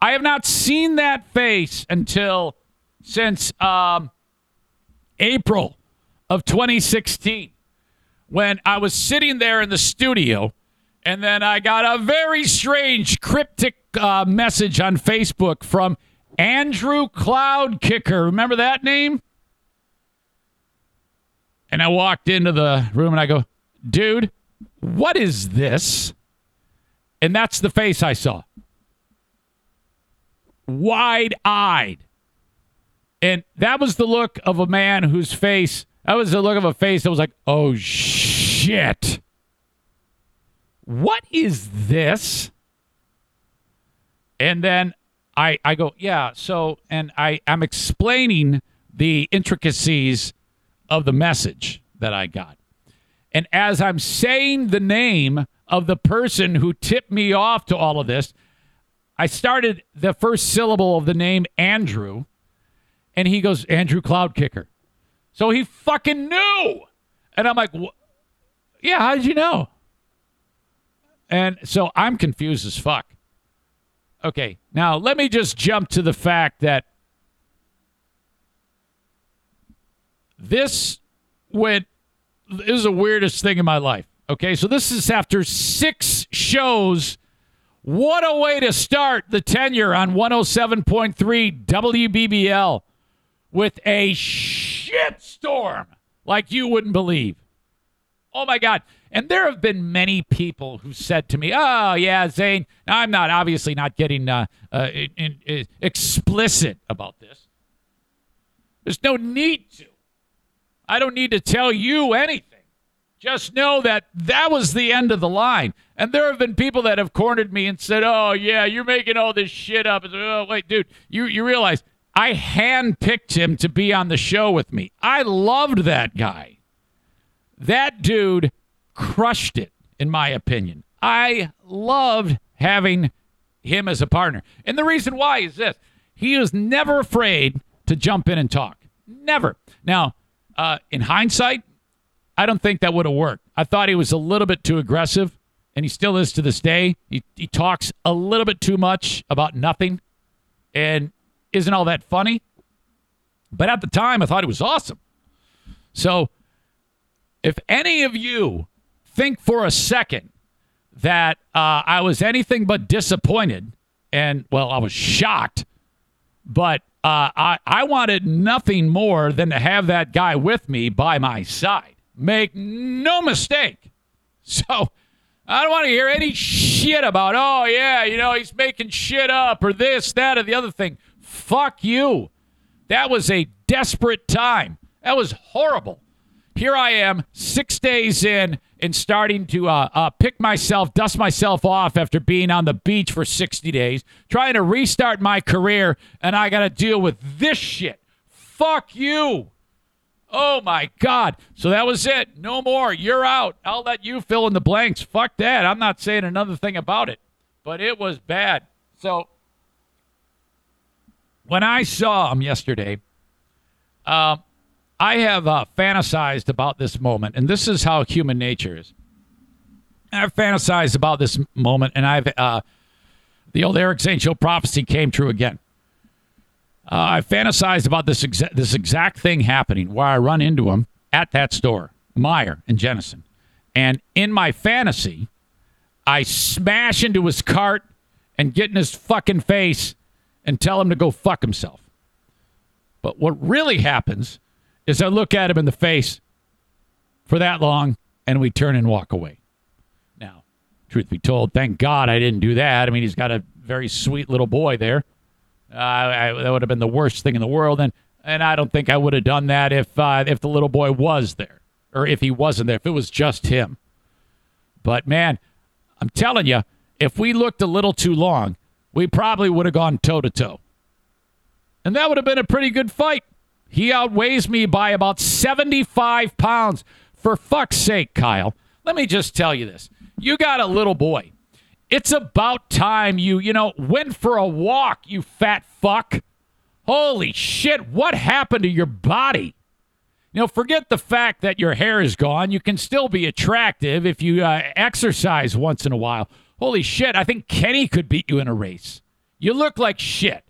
I have not seen that face until since um, April of 2016 when I was sitting there in the studio and then I got a very strange cryptic uh, message on Facebook from Andrew Cloud Kicker. Remember that name? And I walked into the room and I go, dude, what is this? And that's the face I saw. Wide eyed. And that was the look of a man whose face, that was the look of a face that was like, oh shit. What is this? And then I, I go, yeah, so, and I, I'm explaining the intricacies of the message that I got. And as I'm saying the name of the person who tipped me off to all of this, I started the first syllable of the name Andrew and he goes, Andrew Cloud Kicker. So he fucking knew. And I'm like, yeah, how did you know? And so I'm confused as fuck. Okay, now let me just jump to the fact that this went, this is the weirdest thing in my life. Okay, so this is after six shows. What a way to start the tenure on 107.3 WBBL with a shitstorm like you wouldn't believe. Oh my God. And there have been many people who said to me, "Oh yeah, Zane." Now I'm not obviously not getting uh, uh, in, in, in, explicit about this. There's no need to. I don't need to tell you anything. Just know that that was the end of the line. And there have been people that have cornered me and said, "Oh yeah, you're making all this shit up." oh wait, dude, you you realize I handpicked him to be on the show with me. I loved that guy. That dude crushed it, in my opinion. I loved having him as a partner. And the reason why is this he was never afraid to jump in and talk. Never. Now, uh, in hindsight, I don't think that would have worked. I thought he was a little bit too aggressive, and he still is to this day. He, he talks a little bit too much about nothing. And isn't all that funny. But at the time, I thought it was awesome. So, if any of you think for a second that uh, I was anything but disappointed, and well, I was shocked, but uh, I, I wanted nothing more than to have that guy with me by my side. Make no mistake. So, I don't want to hear any shit about, oh, yeah, you know, he's making shit up or this, that, or the other thing. Fuck you. That was a desperate time. That was horrible. Here I am, six days in, and starting to uh, uh, pick myself, dust myself off after being on the beach for 60 days, trying to restart my career, and I got to deal with this shit. Fuck you. Oh my God. So that was it. No more. You're out. I'll let you fill in the blanks. Fuck that. I'm not saying another thing about it, but it was bad. So when I saw him yesterday, uh, I have uh, fantasized about this moment, and this is how human nature is. I've fantasized about this moment, and I've uh, the old Eric Zane Show prophecy came true again. Uh, I fantasized about this exa- this exact thing happening, where I run into him at that store, Meijer and Jenison, and in my fantasy, I smash into his cart and get in his fucking face and tell him to go fuck himself. But what really happens is I look at him in the face for that long and we turn and walk away. Now, truth be told, thank God I didn't do that. I mean, he's got a very sweet little boy there. Uh, I, that would have been the worst thing in the world, and and I don't think I would have done that if uh, if the little boy was there or if he wasn't there. If it was just him. But man, I'm telling you, if we looked a little too long, we probably would have gone toe to toe, and that would have been a pretty good fight. He outweighs me by about 75 pounds. For fuck's sake, Kyle, let me just tell you this. You got a little boy. It's about time you, you know, went for a walk, you fat fuck. Holy shit, what happened to your body? You know, forget the fact that your hair is gone. You can still be attractive if you uh, exercise once in a while. Holy shit, I think Kenny could beat you in a race. You look like shit.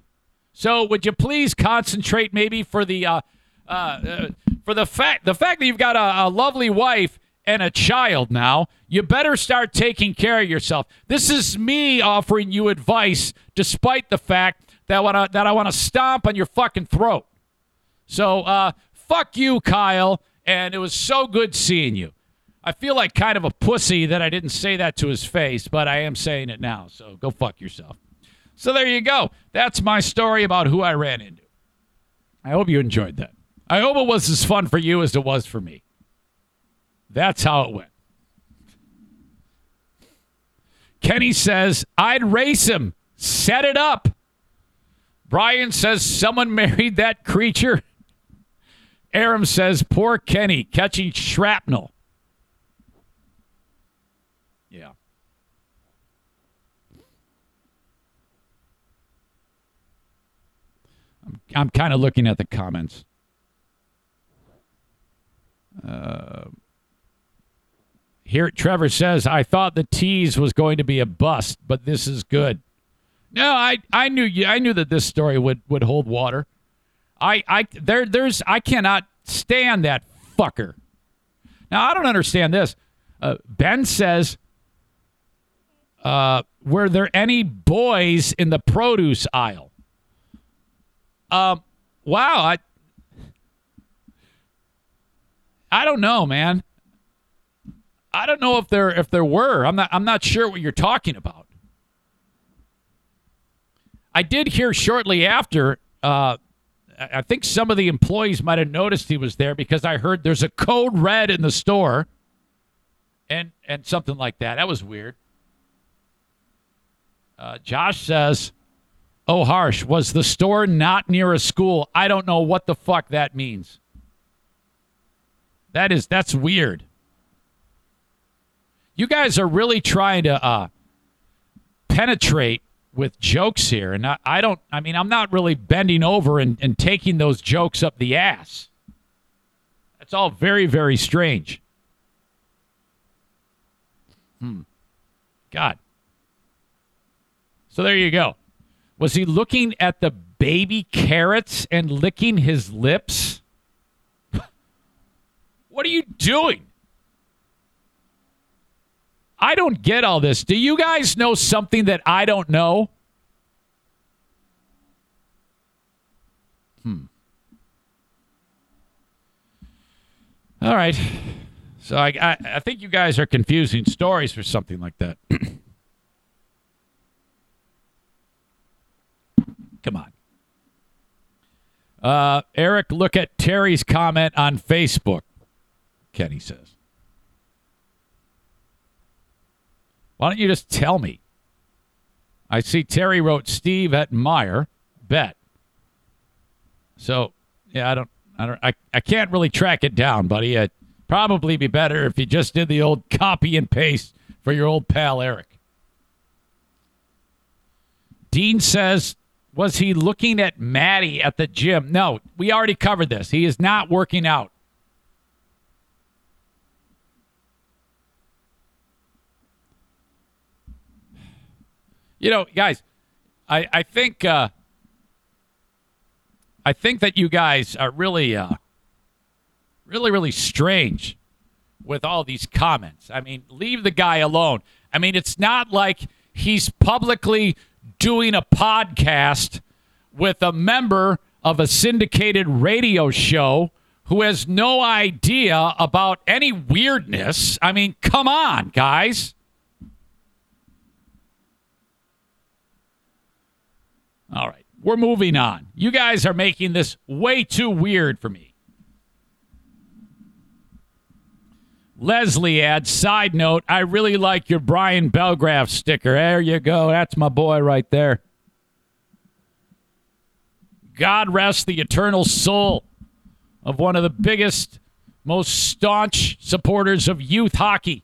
So would you please concentrate maybe for the uh, uh, uh, for the fact the fact that you've got a, a lovely wife and a child now, you better start taking care of yourself. This is me offering you advice, despite the fact that I, that I want to stomp on your fucking throat. So uh, fuck you, Kyle, and it was so good seeing you. I feel like kind of a pussy that I didn't say that to his face, but I am saying it now. So go fuck yourself. So there you go. That's my story about who I ran into. I hope you enjoyed that. I hope it was as fun for you as it was for me. That's how it went. Kenny says, I'd race him. Set it up. Brian says, someone married that creature. Aram says, poor Kenny catching shrapnel. Yeah. I'm, I'm kind of looking at the comments. Uh, here, Trevor says, I thought the tease was going to be a bust, but this is good. No, I, I knew you, I knew that this story would, would hold water. I, I there there's I cannot stand that fucker. Now I don't understand this. Uh, ben says, uh, "Were there any boys in the produce aisle?" Um, wow, I I don't know, man. I don't know if there if there were. I'm not I'm not sure what you're talking about. I did hear shortly after. Uh, I think some of the employees might have noticed he was there because I heard there's a code red in the store, and and something like that. That was weird. Uh, Josh says, "Oh, harsh. Was the store not near a school? I don't know what the fuck that means. That is that's weird." you guys are really trying to uh, penetrate with jokes here. And I, I, don't, I mean, I'm not really bending over and, and taking those jokes up the ass. That's all very, very strange. Hmm. God. So there you go. Was he looking at the baby carrots and licking his lips? what are you doing? I don't get all this. Do you guys know something that I don't know? Hmm. All right. So I, I, I think you guys are confusing stories for something like that. Come on. Uh, Eric, look at Terry's comment on Facebook, Kenny says. Why don't you just tell me? I see Terry wrote Steve at Meijer bet. So yeah, I don't, I don't, I, I can't really track it down, buddy. It'd probably be better if you just did the old copy and paste for your old pal Eric. Dean says, was he looking at Maddie at the gym? No, we already covered this. He is not working out. you know, guys, I I think uh, I think that you guys are really uh, really really strange with all these comments. I mean, leave the guy alone. I mean, it's not like he's publicly doing a podcast with a member of a syndicated radio show who has no idea about any weirdness. I mean, come on, guys. All right, we're moving on. You guys are making this way too weird for me. Leslie adds, side note, I really like your Brian Belgraph sticker. There you go. That's my boy right there. God rest the eternal soul of one of the biggest, most staunch supporters of youth hockey.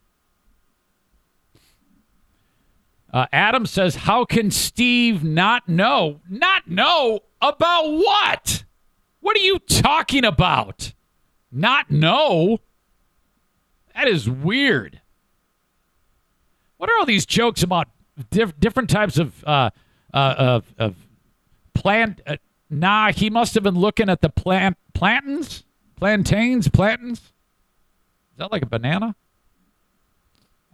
Uh, Adam says, How can Steve not know? Not know about what? What are you talking about? Not know? That is weird. What are all these jokes about diff- different types of uh, uh, of, of plant? Uh, nah, he must have been looking at the plant plantains, plantains, plantains. Is that like a banana?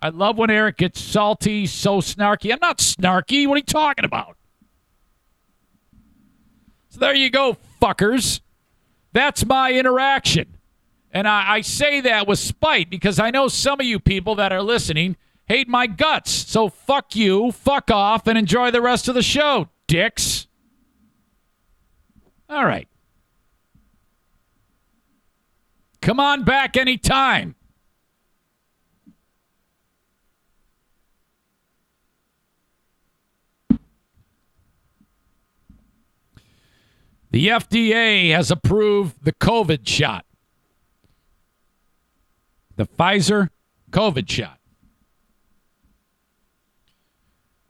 I love when Eric gets salty, so snarky. I'm not snarky. What are you talking about? So there you go, fuckers. That's my interaction. And I, I, say that with spite because I know some of you people that are listening hate my guts. So fuck you, fuck off, and enjoy the rest of the show, dicks. All right. Come on back anytime. The FDA has approved the COVID shot the Pfizer COVID shot.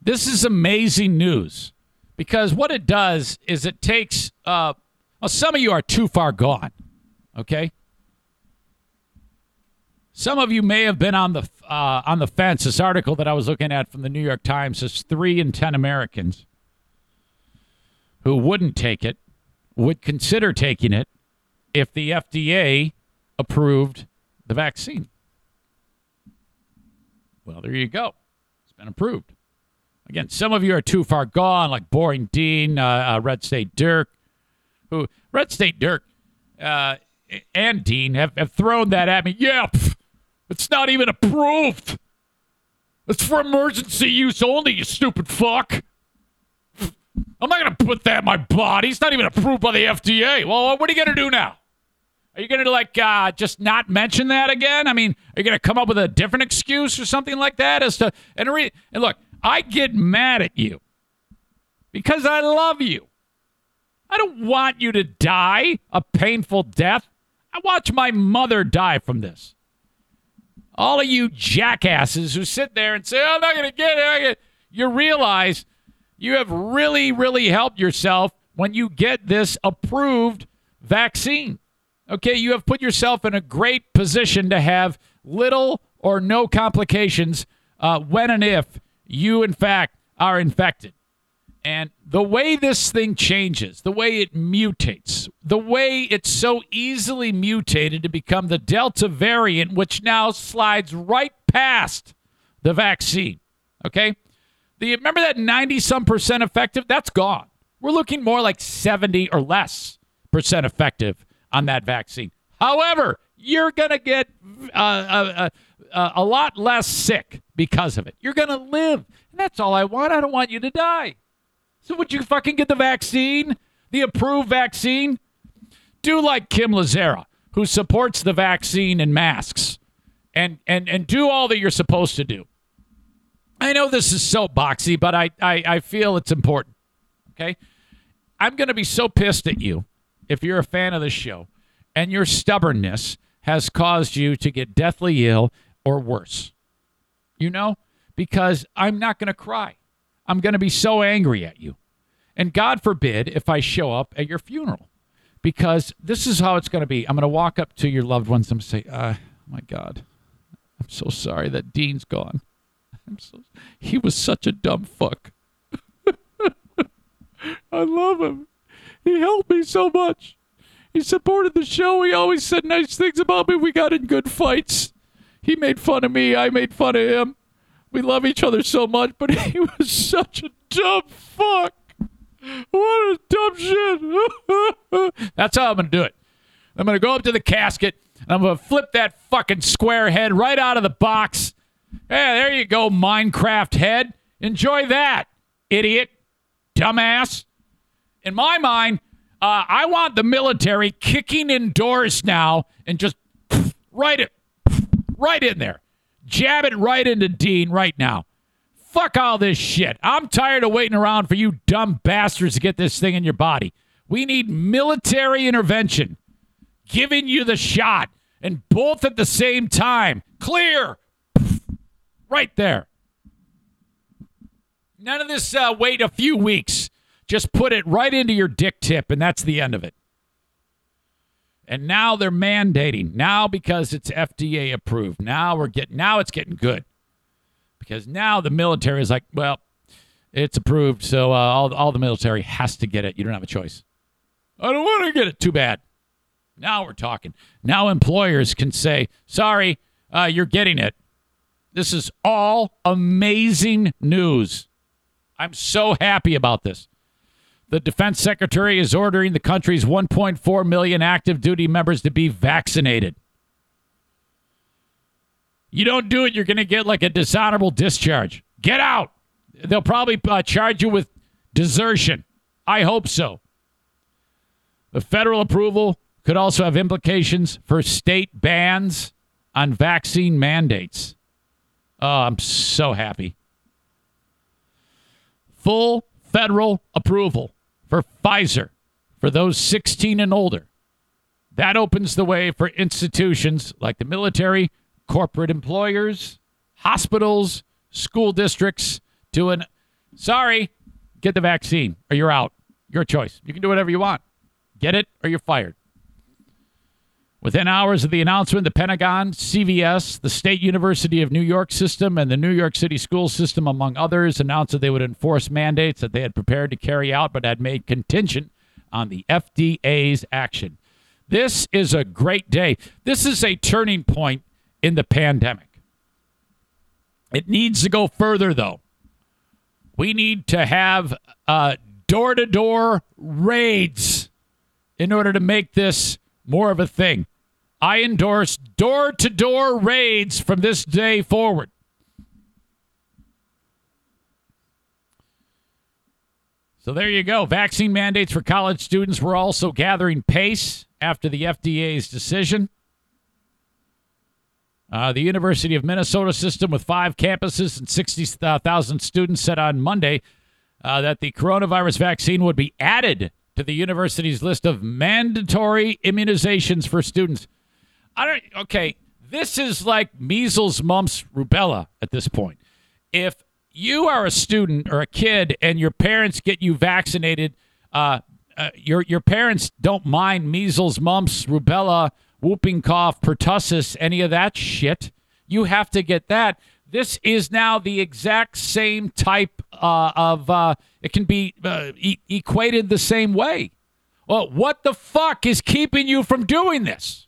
This is amazing news because what it does is it takes, uh, well, some of you are too far gone, okay? Some of you may have been on the uh, on the fence. This article that I was looking at from the New York Times says three in ten Americans who wouldn't take it would consider taking it if the FDA approved the vaccine. Well, there you go. It's been approved. Again, some of you are too far gone, like Boring Dean, uh, uh, Red State Dirk, who Red State Dirk uh, and Dean have, have thrown that at me. Yeah, pff, it's not even approved. It's for emergency use only, you stupid fuck. I'm not going to put that in my body. It's not even approved by the FDA. Well, what are you going to do now? Are you going to like uh, just not mention that again? I mean, are you going to come up with a different excuse or something like that as to and, re- and look, I get mad at you because I love you. I don't want you to die a painful death. I watch my mother die from this. All of you jackasses who sit there and say, "I'm not going to get it," you realize you have really, really helped yourself when you get this approved vaccine. Okay, you have put yourself in a great position to have little or no complications uh, when and if you, in fact, are infected. And the way this thing changes, the way it mutates, the way it's so easily mutated to become the Delta variant, which now slides right past the vaccine. Okay? The, remember that 90 some percent effective? That's gone. We're looking more like 70 or less percent effective on that vaccine. However, you're going to get uh, uh, uh, a lot less sick because of it. You're going to live. And that's all I want. I don't want you to die. So would you fucking get the vaccine? The approved vaccine? Do like Kim Lazzara, who supports the vaccine and masks. And, and, and do all that you're supposed to do. I know this is so boxy, but I, I, I feel it's important. Okay? I'm going to be so pissed at you if you're a fan of the show and your stubbornness has caused you to get deathly ill or worse. You know, because I'm not going to cry. I'm going to be so angry at you. And God forbid if I show up at your funeral, because this is how it's going to be. I'm going to walk up to your loved ones and say, uh, my God, I'm so sorry that Dean's gone. I'm so, he was such a dumb fuck. I love him. He helped me so much. He supported the show. He always said nice things about me. We got in good fights. He made fun of me. I made fun of him. We love each other so much, but he was such a dumb fuck. What a dumb shit. That's how I'm going to do it. I'm going to go up to the casket and I'm going to flip that fucking square head right out of the box. Hey, there you go, Minecraft head. Enjoy that, idiot, dumbass. In my mind, uh, I want the military kicking indoors now and just right it, right in there. Jab it right into Dean right now. Fuck all this shit. I'm tired of waiting around for you dumb bastards to get this thing in your body. We need military intervention, giving you the shot, and both at the same time. Clear. Right there. None of this uh, wait a few weeks. Just put it right into your dick tip, and that's the end of it. And now they're mandating. Now because it's FDA approved. Now we're getting now it's getting good. Because now the military is like, well, it's approved, so uh, all all the military has to get it. You don't have a choice. I don't want to get it. Too bad. Now we're talking. Now employers can say, sorry, uh, you're getting it. This is all amazing news. I'm so happy about this. The defense secretary is ordering the country's 1.4 million active duty members to be vaccinated. You don't do it, you're going to get like a dishonorable discharge. Get out. They'll probably uh, charge you with desertion. I hope so. The federal approval could also have implications for state bans on vaccine mandates. Oh, I'm so happy. Full federal approval for Pfizer for those 16 and older. That opens the way for institutions like the military, corporate employers, hospitals, school districts to an sorry, get the vaccine or you're out. Your choice. You can do whatever you want. Get it or you're fired. Within hours of the announcement, the Pentagon, CVS, the State University of New York system, and the New York City school system, among others, announced that they would enforce mandates that they had prepared to carry out but had made contingent on the FDA's action. This is a great day. This is a turning point in the pandemic. It needs to go further, though. We need to have door to door raids in order to make this more of a thing. I endorse door to door raids from this day forward. So there you go. Vaccine mandates for college students were also gathering pace after the FDA's decision. Uh, the University of Minnesota system, with five campuses and 60,000 students, said on Monday uh, that the coronavirus vaccine would be added to the university's list of mandatory immunizations for students. I don't. Okay, this is like measles, mumps, rubella at this point. If you are a student or a kid and your parents get you vaccinated, uh, uh, your your parents don't mind measles, mumps, rubella, whooping cough, pertussis, any of that shit. You have to get that. This is now the exact same type uh, of. Uh, it can be uh, e- equated the same way. Well, what the fuck is keeping you from doing this?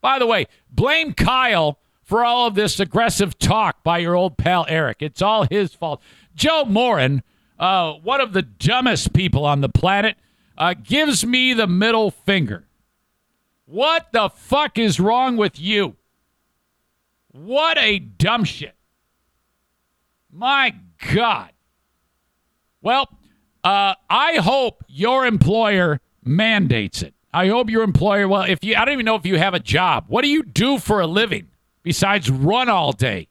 By the way, blame Kyle for all of this aggressive talk by your old pal Eric. It's all his fault. Joe Morin, uh, one of the dumbest people on the planet, uh, gives me the middle finger. What the fuck is wrong with you? What a dumb shit. My God. Well, uh, I hope your employer mandates it. I hope your employer, well, if you, I don't even know if you have a job. What do you do for a living besides run all day?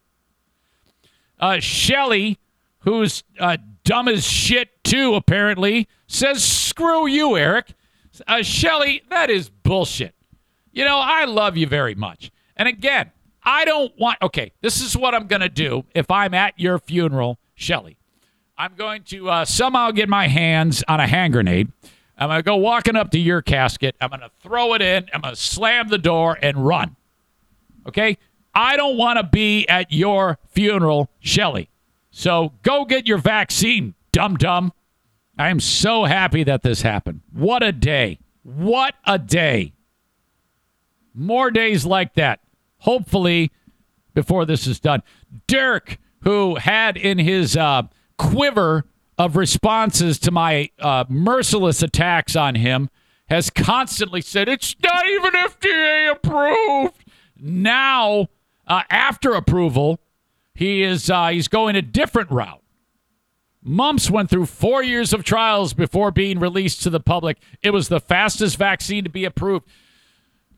Uh, Shelly, who's uh, dumb as shit too, apparently, says, screw you, Eric. Uh, Shelly, that is bullshit. You know, I love you very much. And again, I don't want, okay, this is what I'm to do if I'm at your funeral, Shelly. I'm going to uh, somehow get my hands on a hand grenade. I'm going to go walking up to your casket. I'm going to throw it in. I'm going to slam the door and run. Okay? I don't want to be at your funeral, Shelly. So go get your vaccine, dum dum. I am so happy that this happened. What a day. What a day. More days like that. Hopefully, before this is done. Dirk who had in his uh, quiver of responses to my uh, merciless attacks on him, has constantly said, It's not even FDA approved. Now, uh, after approval, he is uh, he's going a different route. Mumps went through four years of trials before being released to the public. It was the fastest vaccine to be approved.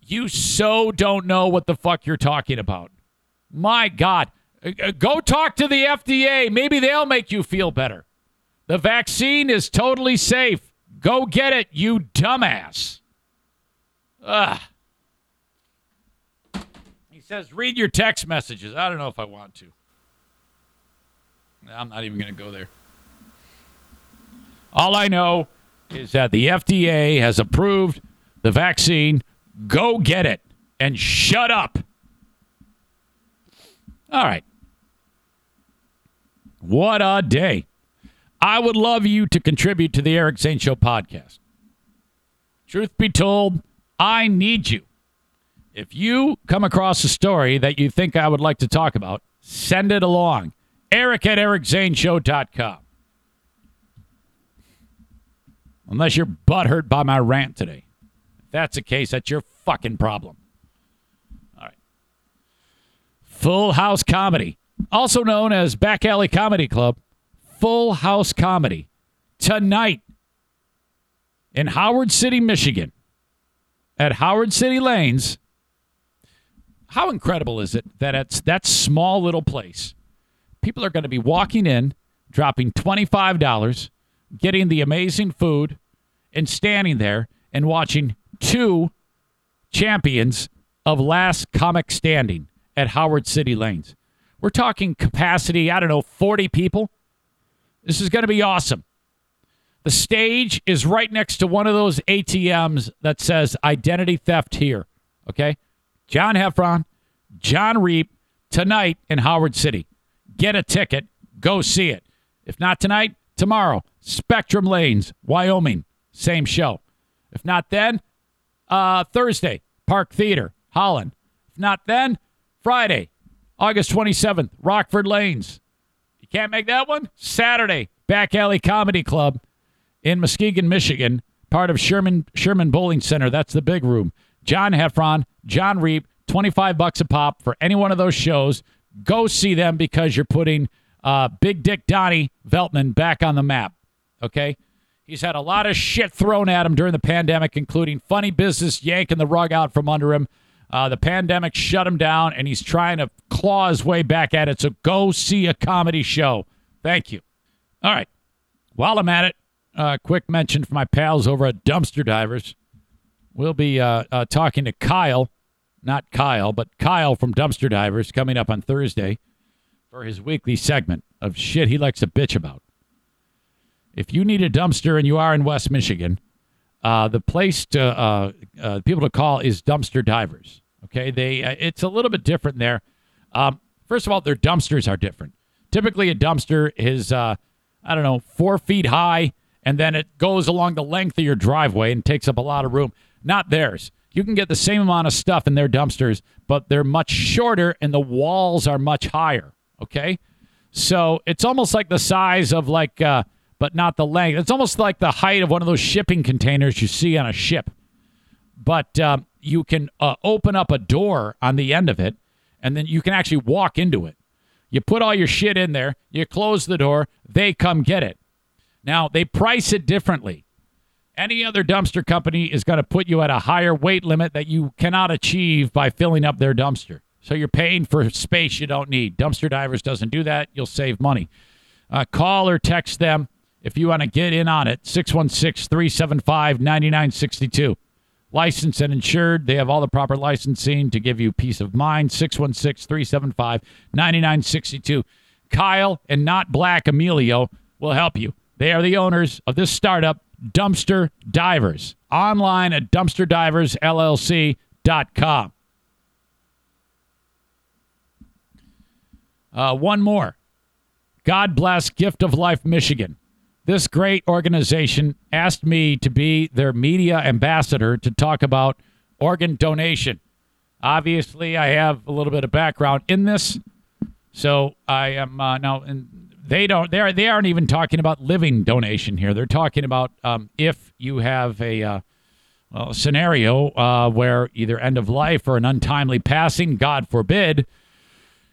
You so don't know what the fuck you're talking about. My God. Uh, uh, Go talk to the FDA. Maybe they'll make you feel better. The vaccine is totally safe. Go get it, you dumbass. Ugh. He says, read your text messages. I don't know if I want to. I'm not even going to go there. All I know is that the FDA has approved the vaccine. Go get it and shut up. All right. What a day. I would love you to contribute to the Eric Zane Show podcast. Truth be told, I need you. If you come across a story that you think I would like to talk about, send it along. Eric at ericzaneshow.com. Unless you're butthurt by my rant today. If that's the case, that's your fucking problem. All right. Full House Comedy, also known as Back Alley Comedy Club, Full House Comedy, tonight in Howard City, Michigan, at Howard City Lanes. How incredible is it that it's that small little place? People are going to be walking in, dropping $25, getting the amazing food, and standing there and watching two champions of last comic standing at Howard City Lanes. We're talking capacity, I don't know, 40 people. This is going to be awesome. The stage is right next to one of those ATMs that says identity theft here. Okay? John Heffron, John Reap, tonight in Howard City. Get a ticket. Go see it. If not tonight, tomorrow. Spectrum Lanes, Wyoming. Same show. If not then, uh, Thursday, Park Theater, Holland. If not then, Friday, August 27th, Rockford Lanes. Can't make that one? Saturday, Back Alley Comedy Club in Muskegon, Michigan, part of Sherman Sherman Bowling Center. That's the big room. John Heffron, John Reap, 25 bucks a pop for any one of those shows. Go see them because you're putting uh, Big Dick Donnie Veltman back on the map. Okay? He's had a lot of shit thrown at him during the pandemic, including funny business yanking the rug out from under him. Uh, the pandemic shut him down, and he's trying to claw his way back at it. So go see a comedy show. Thank you. All right. While I'm at it, uh, quick mention for my pals over at Dumpster Divers. We'll be uh, uh, talking to Kyle, not Kyle, but Kyle from Dumpster Divers coming up on Thursday for his weekly segment of shit he likes to bitch about. If you need a dumpster and you are in West Michigan, uh, the place to uh, uh, people to call is Dumpster Divers. Okay, they uh, it's a little bit different there. Um, first of all, their dumpsters are different. Typically, a dumpster is uh, I don't know four feet high, and then it goes along the length of your driveway and takes up a lot of room. Not theirs. You can get the same amount of stuff in their dumpsters, but they're much shorter and the walls are much higher. Okay, so it's almost like the size of like, uh, but not the length. It's almost like the height of one of those shipping containers you see on a ship. But um, you can uh, open up a door on the end of it, and then you can actually walk into it. You put all your shit in there, you close the door, they come get it. Now, they price it differently. Any other dumpster company is going to put you at a higher weight limit that you cannot achieve by filling up their dumpster. So you're paying for space you don't need. Dumpster Divers doesn't do that. You'll save money. Uh, call or text them if you want to get in on it. 616 375 9962. Licensed and insured. They have all the proper licensing to give you peace of mind. 616 375 9962. Kyle and not Black Emilio will help you. They are the owners of this startup, Dumpster Divers. Online at dumpsterdiversllc.com. Uh, one more. God bless Gift of Life Michigan. This great organization asked me to be their media ambassador to talk about organ donation. Obviously, I have a little bit of background in this, So I am uh, now, and they don't. They are. They aren't even talking about living donation here. They're talking about um, if you have a uh, well, scenario uh, where either end of life or an untimely passing, God forbid,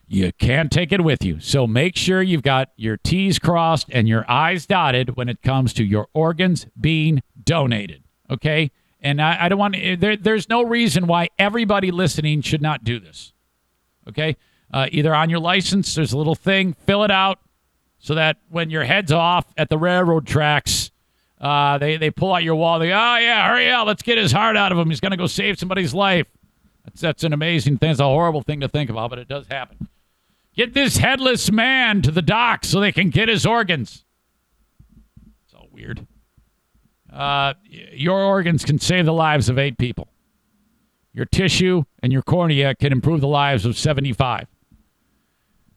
you can't take it with you. So make sure you've got your T's crossed and your I's dotted when it comes to your organs being donated. Okay. And I, I don't want there, there's no reason why everybody listening should not do this. Okay. Uh, either on your license, there's a little thing, fill it out so that when your head's off at the railroad tracks, uh, they, they pull out your wall. They, go, oh, yeah, hurry up. Let's get his heart out of him. He's going to go save somebody's life. That's, that's an amazing thing. It's a horrible thing to think about, but it does happen. Get this headless man to the dock so they can get his organs. It's all weird. Uh, your organs can save the lives of eight people. Your tissue and your cornea can improve the lives of 75.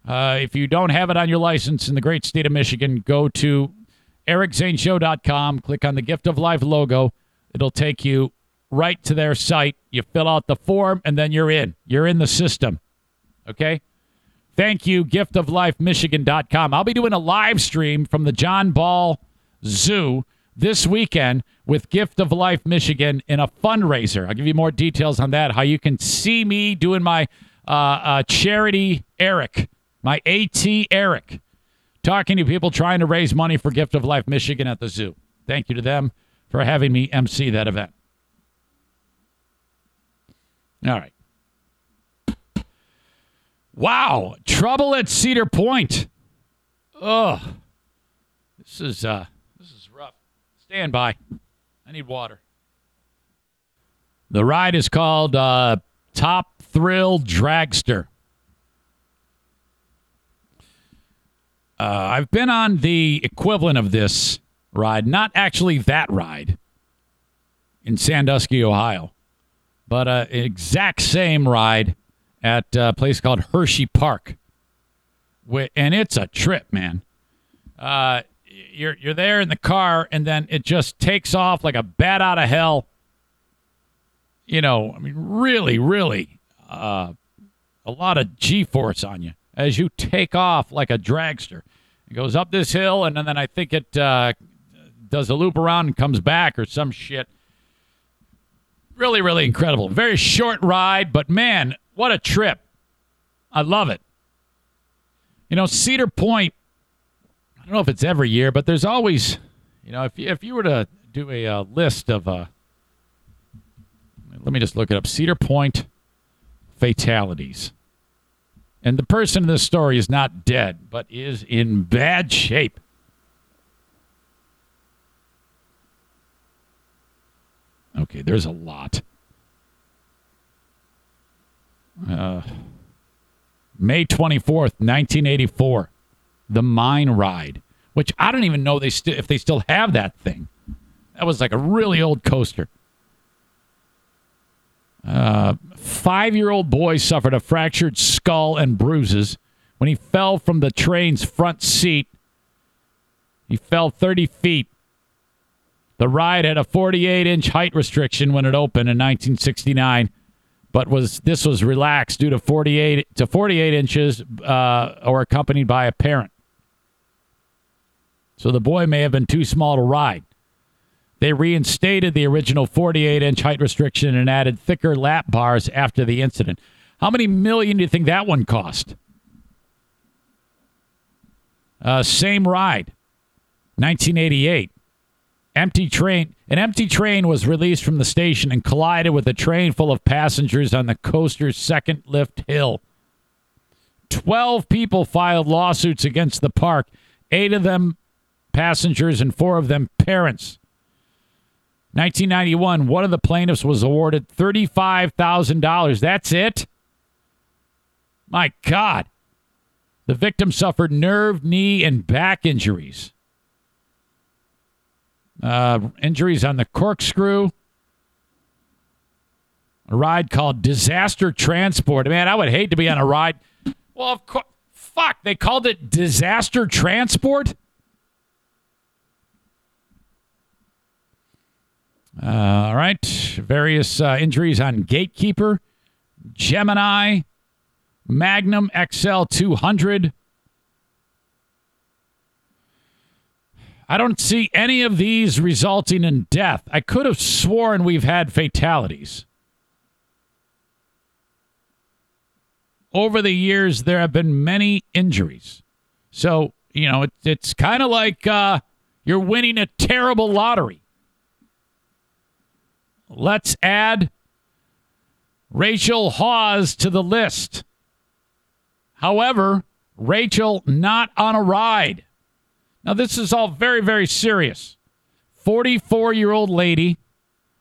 Uh, if you don't have it on your license in the great state of Michigan, go to ericzaneshow.com, click on the Gift of Life logo. It'll take you right to their site. You fill out the form, and then you're in. You're in the system. Okay? Thank you, giftoflifemichigan.com. I'll be doing a live stream from the John Ball Zoo this weekend with Gift of Life Michigan in a fundraiser. I'll give you more details on that, how you can see me doing my uh, uh, charity Eric, my AT Eric, talking to people trying to raise money for Gift of Life Michigan at the zoo. Thank you to them for having me MC that event. All right. Wow, trouble at Cedar Point. Ugh. This is uh this is rough. Stand by. I need water. The ride is called uh, Top Thrill Dragster. Uh, I've been on the equivalent of this ride, not actually that ride in Sandusky, Ohio, but uh, exact same ride at a place called Hershey Park. And it's a trip, man. Uh, you're you're there in the car, and then it just takes off like a bat out of hell. You know, I mean, really, really, uh, a lot of G-force on you as you take off like a dragster. It goes up this hill, and then I think it uh, does a loop around and comes back or some shit. Really, really incredible. Very short ride, but man, what a trip. I love it. You know, Cedar Point I don't know if it's every year, but there's always, you know, if you, if you were to do a uh, list of, uh, let me just look it up Cedar Point fatalities. And the person in this story is not dead, but is in bad shape. Okay, there's a lot. Uh, May 24th, 1984 the Mine Ride, which I don't even know they st- if they still have that thing. That was like a really old coaster. Uh, Five year old boy suffered a fractured skull and bruises when he fell from the train's front seat. He fell 30 feet. The ride had a 48 inch height restriction when it opened in 1969, but was this was relaxed due to 48 to 48 inches uh, or accompanied by a parent so the boy may have been too small to ride. They reinstated the original 48 inch height restriction and added thicker lap bars after the incident. How many million do you think that one cost? Uh, same ride, 1988. Empty train. An empty train was released from the station and collided with a train full of passengers on the coaster's second lift hill. Twelve people filed lawsuits against the park. Eight of them passengers and four of them parents. 1991, one of the plaintiffs was awarded $35,000. That's it? My God. The victim suffered nerve, knee, and back injuries. Uh, injuries on the corkscrew. A ride called Disaster Transport. Man, I would hate to be on a ride. Well, of course. Fuck, they called it Disaster Transport? Uh, all right. Various uh, injuries on Gatekeeper, Gemini, Magnum XL 200. I don't see any of these resulting in death. I could have sworn we've had fatalities. Over the years, there have been many injuries. So, you know, it, it's kind of like uh, you're winning a terrible lottery. Let's add Rachel Hawes to the list. However, Rachel not on a ride. Now, this is all very, very serious. 44 year old lady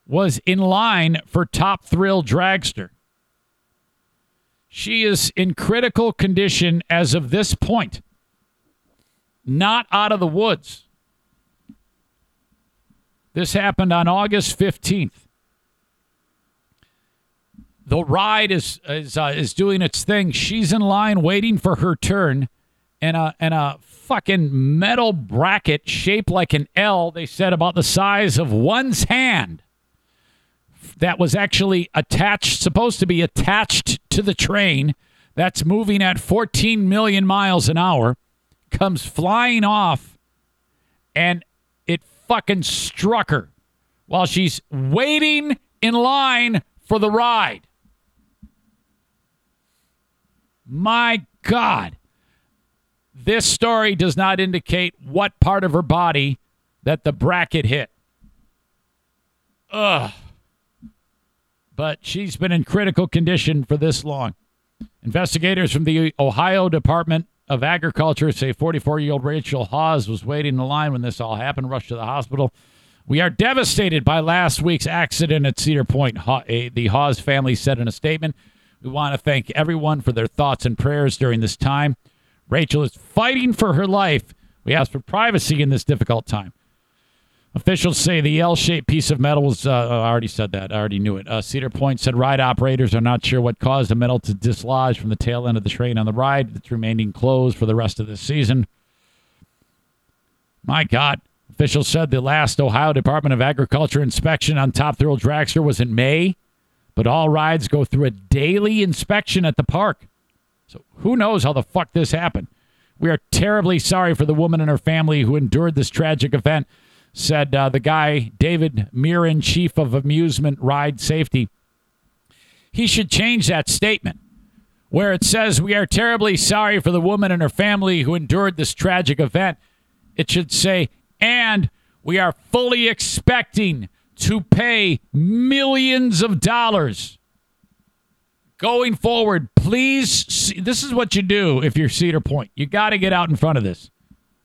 was in line for Top Thrill Dragster. She is in critical condition as of this point, not out of the woods. This happened on August 15th. The ride is is uh, is doing its thing. She's in line waiting for her turn, and a and a fucking metal bracket shaped like an L. They said about the size of one's hand. That was actually attached, supposed to be attached to the train. That's moving at 14 million miles an hour. Comes flying off, and it fucking struck her while she's waiting in line for the ride. My God. This story does not indicate what part of her body that the bracket hit. Ugh. But she's been in critical condition for this long. Investigators from the Ohio Department of Agriculture say 44 year old Rachel Hawes was waiting in the line when this all happened, rushed to the hospital. We are devastated by last week's accident at Cedar Point, eh, the Hawes family said in a statement. We want to thank everyone for their thoughts and prayers during this time. Rachel is fighting for her life. We ask for privacy in this difficult time. Officials say the L shaped piece of metal was, uh, I already said that. I already knew it. Uh, Cedar Point said ride operators are not sure what caused the metal to dislodge from the tail end of the train on the ride. It's remaining closed for the rest of the season. My God. Officials said the last Ohio Department of Agriculture inspection on Top Thrill Dragster was in May but all rides go through a daily inspection at the park. So who knows how the fuck this happened? We are terribly sorry for the woman and her family who endured this tragic event, said uh, the guy, David Miran, chief of amusement ride safety. He should change that statement where it says, We are terribly sorry for the woman and her family who endured this tragic event. It should say, And we are fully expecting to pay millions of dollars going forward. Please, this is what you do if you're Cedar Point. You got to get out in front of this.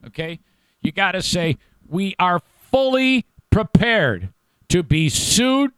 Okay? You got to say, we are fully prepared to be sued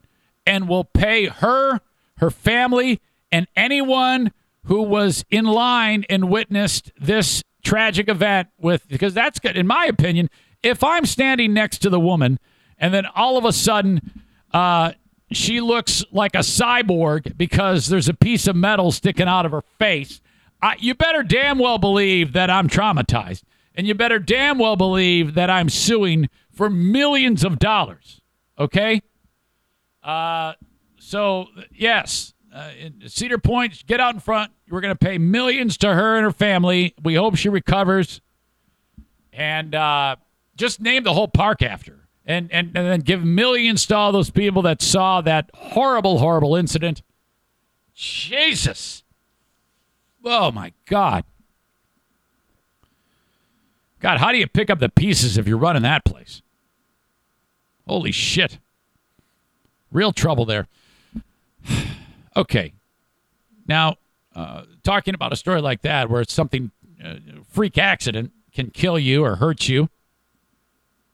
and will pay her, her family, and anyone who was in line and witnessed this tragic event with because that's good in my opinion if i'm standing next to the woman and then all of a sudden, uh, she looks like a cyborg because there's a piece of metal sticking out of her face. I, you better damn well believe that I'm traumatized. And you better damn well believe that I'm suing for millions of dollars. Okay? Uh, so, yes, uh, Cedar Point, get out in front. We're going to pay millions to her and her family. We hope she recovers. And uh, just name the whole park after and, and, and then give millions to all those people that saw that horrible, horrible incident. Jesus. Oh, my God. God, how do you pick up the pieces if you're running that place? Holy shit. Real trouble there. okay. Now, uh, talking about a story like that where it's something, uh, freak accident can kill you or hurt you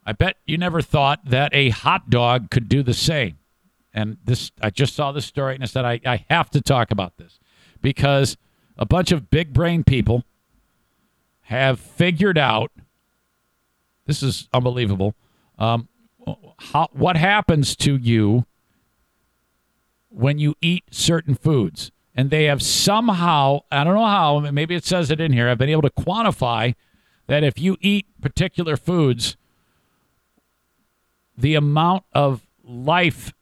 I bet you never thought that a hot dog could do the same. And this, I just saw this story and I said, I, I have to talk about this because a bunch of big brain people have figured out this is unbelievable. Um, how, what happens to you when you eat certain foods? And they have somehow, I don't know how, maybe it says it in here, I've been able to quantify that if you eat particular foods, the amount of life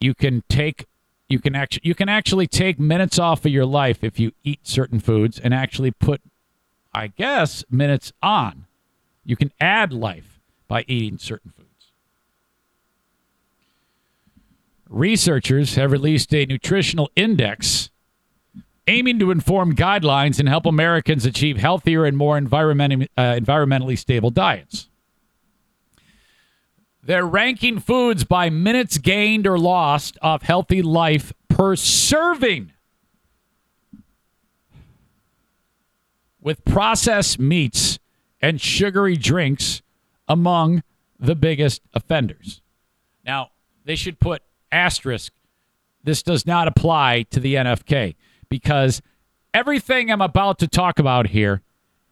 you can take you can actually you can actually take minutes off of your life if you eat certain foods and actually put I guess minutes on. You can add life by eating certain foods. Researchers have released a nutritional index aiming to inform guidelines and help Americans achieve healthier and more environmentally, uh, environmentally stable diets. They're ranking foods by minutes gained or lost of healthy life per serving. With processed meats and sugary drinks among the biggest offenders. Now, they should put asterisk. This does not apply to the NFK because everything I'm about to talk about here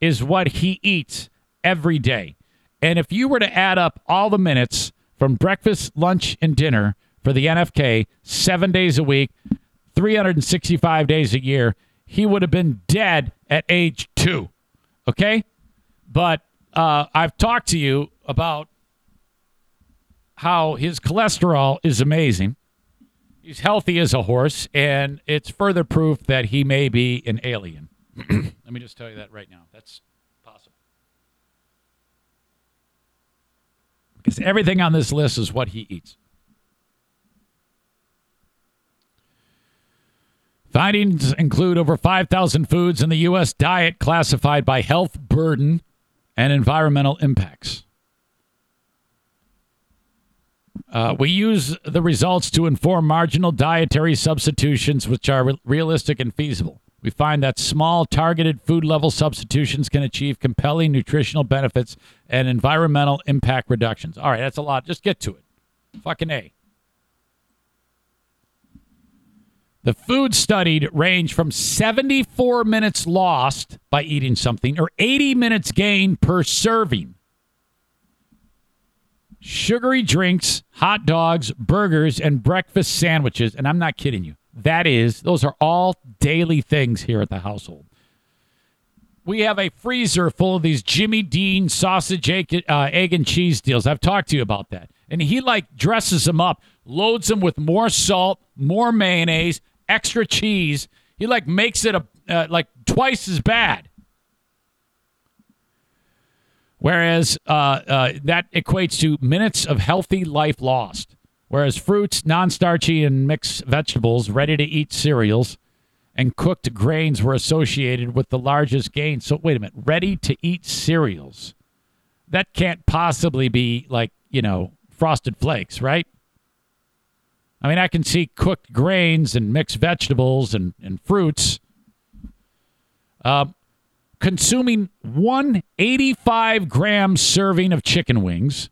is what he eats every day. And if you were to add up all the minutes from breakfast, lunch, and dinner for the NFK seven days a week, 365 days a year, he would have been dead at age two. Okay? But uh, I've talked to you about how his cholesterol is amazing. He's healthy as a horse, and it's further proof that he may be an alien. Let me just tell you that right now. That's Because everything on this list is what he eats. Findings include over 5,000 foods in the U.S. diet classified by health burden and environmental impacts. Uh, we use the results to inform marginal dietary substitutions which are re- realistic and feasible. We find that small, targeted food level substitutions can achieve compelling nutritional benefits and environmental impact reductions. All right, that's a lot. Just get to it. Fucking A. The food studied range from 74 minutes lost by eating something or 80 minutes gained per serving. Sugary drinks, hot dogs, burgers, and breakfast sandwiches. And I'm not kidding you. That is, those are all daily things here at the household. We have a freezer full of these Jimmy Dean sausage, egg, uh, egg and cheese deals. I've talked to you about that. And he like dresses them up, loads them with more salt, more mayonnaise, extra cheese. He like makes it a uh, like twice as bad. Whereas uh, uh, that equates to minutes of healthy life lost. Whereas fruits, non starchy, and mixed vegetables, ready to eat cereals, and cooked grains were associated with the largest gains. So, wait a minute ready to eat cereals. That can't possibly be like, you know, frosted flakes, right? I mean, I can see cooked grains and mixed vegetables and, and fruits. Uh, consuming one 85 gram serving of chicken wings,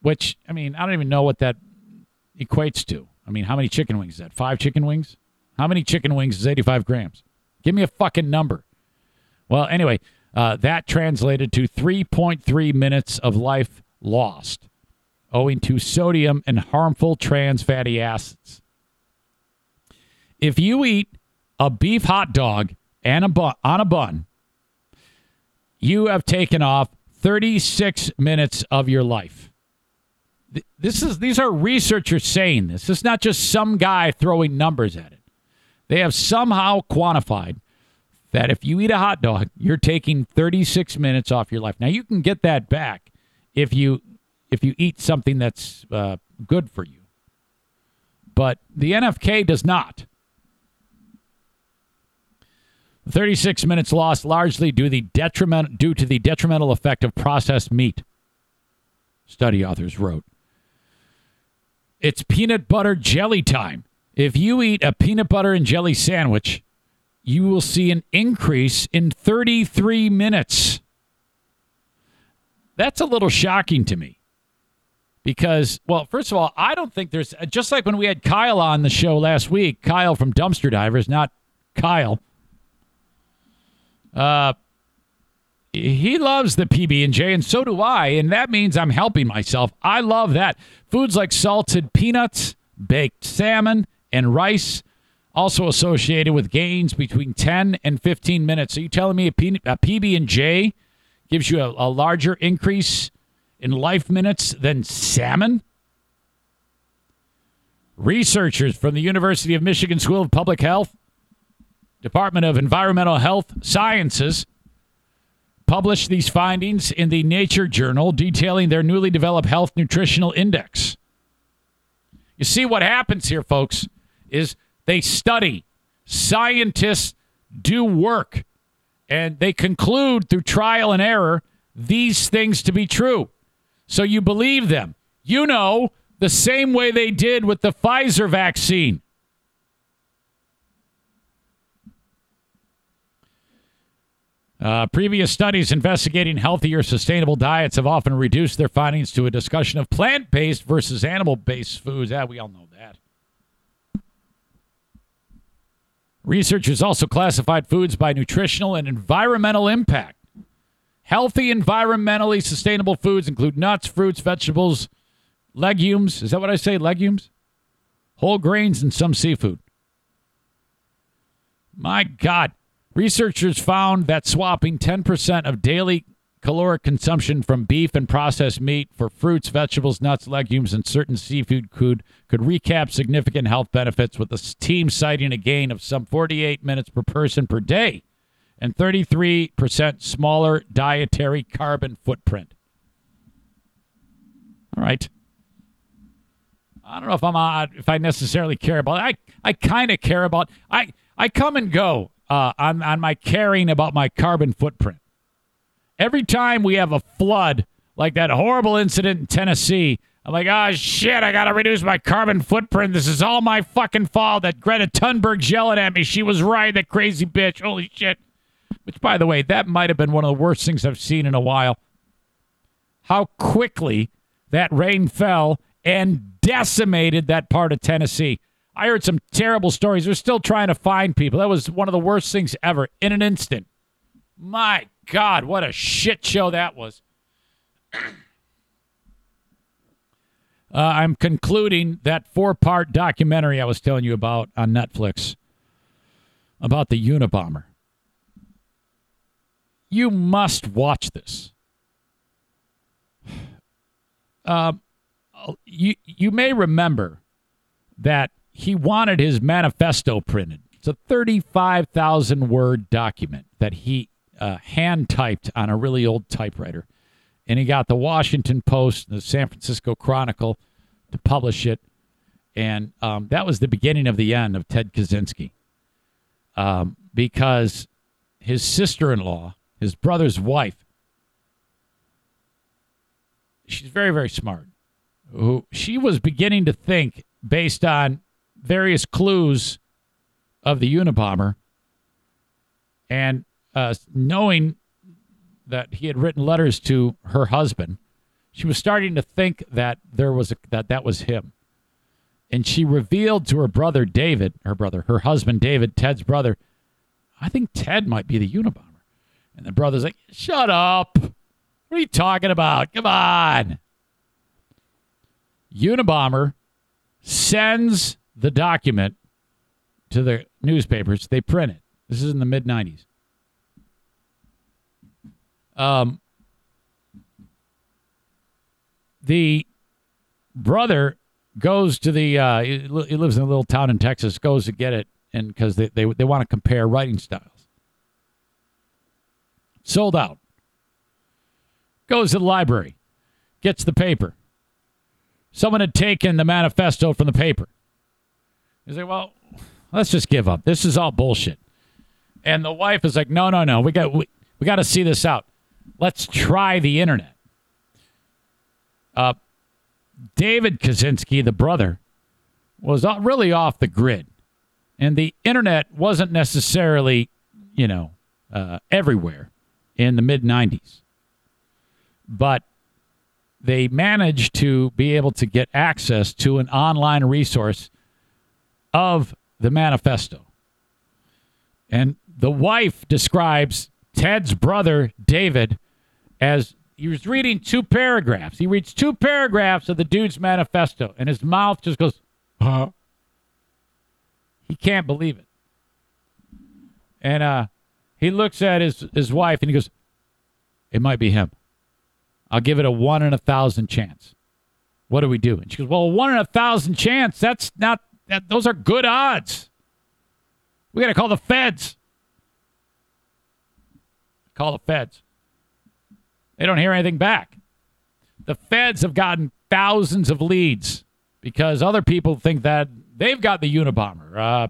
which, I mean, I don't even know what that equates to. I mean, how many chicken wings is that? Five chicken wings? How many chicken wings is 85 grams? Give me a fucking number. Well, anyway, uh, that translated to 3.3 minutes of life lost owing to sodium and harmful trans fatty acids. If you eat a beef hot dog and a bun, on a bun, you have taken off 36 minutes of your life. This is these are researchers saying this. It's not just some guy throwing numbers at it. They have somehow quantified that if you eat a hot dog, you're taking 36 minutes off your life. Now you can get that back if you if you eat something that's uh, good for you. But the NFK does not. 36 minutes lost largely due, the detriment, due to the detrimental effect of processed meat, study authors wrote. It's peanut butter jelly time. If you eat a peanut butter and jelly sandwich, you will see an increase in 33 minutes. That's a little shocking to me because, well, first of all, I don't think there's just like when we had Kyle on the show last week, Kyle from Dumpster Divers, not Kyle. Uh, he loves the PB and so do I, and that means I'm helping myself. I love that. Foods like salted peanuts, baked salmon, and rice also associated with gains between 10 and 15 minutes. are you telling me a, P- a PB and J gives you a, a larger increase in life minutes than salmon? Researchers from the University of Michigan School of Public Health, Department of Environmental Health Sciences, published these findings in the Nature Journal detailing their newly developed health nutritional index. You see, what happens here, folks, is they study, scientists do work, and they conclude through trial and error these things to be true. So you believe them. You know, the same way they did with the Pfizer vaccine. Uh, previous studies investigating healthier, sustainable diets have often reduced their findings to a discussion of plant based versus animal based foods. Yeah, we all know that. Researchers also classified foods by nutritional and environmental impact. Healthy, environmentally sustainable foods include nuts, fruits, vegetables, legumes. Is that what I say? Legumes? Whole grains and some seafood. My God. Researchers found that swapping 10% of daily caloric consumption from beef and processed meat for fruits, vegetables, nuts, legumes, and certain seafood could, could recap significant health benefits, with the team citing a gain of some 48 minutes per person per day and 33% smaller dietary carbon footprint. All right. I don't know if I'm uh, if I necessarily care about it. I I kind of care about I I come and go uh, on, on my caring about my carbon footprint. Every time we have a flood, like that horrible incident in Tennessee, I'm like, oh shit, I gotta reduce my carbon footprint. This is all my fucking fault. That Greta Thunberg's yelling at me. She was right, that crazy bitch. Holy shit. Which, by the way, that might have been one of the worst things I've seen in a while. How quickly that rain fell and decimated that part of Tennessee. I heard some terrible stories. They're still trying to find people. That was one of the worst things ever in an instant. My God, what a shit show that was. Uh, I'm concluding that four part documentary I was telling you about on Netflix about the Unabomber. You must watch this. Uh, you, you may remember that he wanted his manifesto printed. It's a 35,000 word document that he uh, hand typed on a really old typewriter. And he got the Washington Post and the San Francisco Chronicle to publish it. And um, that was the beginning of the end of Ted Kaczynski. Um, because his sister in law, his brother's wife, she's very, very smart. Who she was beginning to think, based on various clues of the Unabomber and uh, knowing that he had written letters to her husband, she was starting to think that there was a, that that was him. And she revealed to her brother David, her brother, her husband David, Ted's brother, I think Ted might be the Unabomber. And the brother's like, "Shut up! What are you talking about? Come on!" Unabomber sends the document to the newspapers. They print it. This is in the mid 90s. Um, the brother goes to the, uh, he lives in a little town in Texas, goes to get it and because they, they, they want to compare writing styles. Sold out. Goes to the library, gets the paper. Someone had taken the manifesto from the paper. He's like, well, let's just give up. This is all bullshit. And the wife is like, no, no, no. We got we, we got to see this out. Let's try the internet. Uh, David Kaczynski, the brother, was really off the grid, and the internet wasn't necessarily, you know, uh, everywhere in the mid '90s. But they managed to be able to get access to an online resource of the manifesto. And the wife describes Ted's brother, David, as he was reading two paragraphs. He reads two paragraphs of the dude's manifesto, and his mouth just goes, huh? He can't believe it. And uh, he looks at his, his wife and he goes, It might be him. I'll give it a one in a thousand chance. What do we do? And she goes, Well, one in a thousand chance. That's not that. Those are good odds. We got to call the feds. Call the feds. They don't hear anything back. The feds have gotten thousands of leads because other people think that they've got the Unabomber. Uh,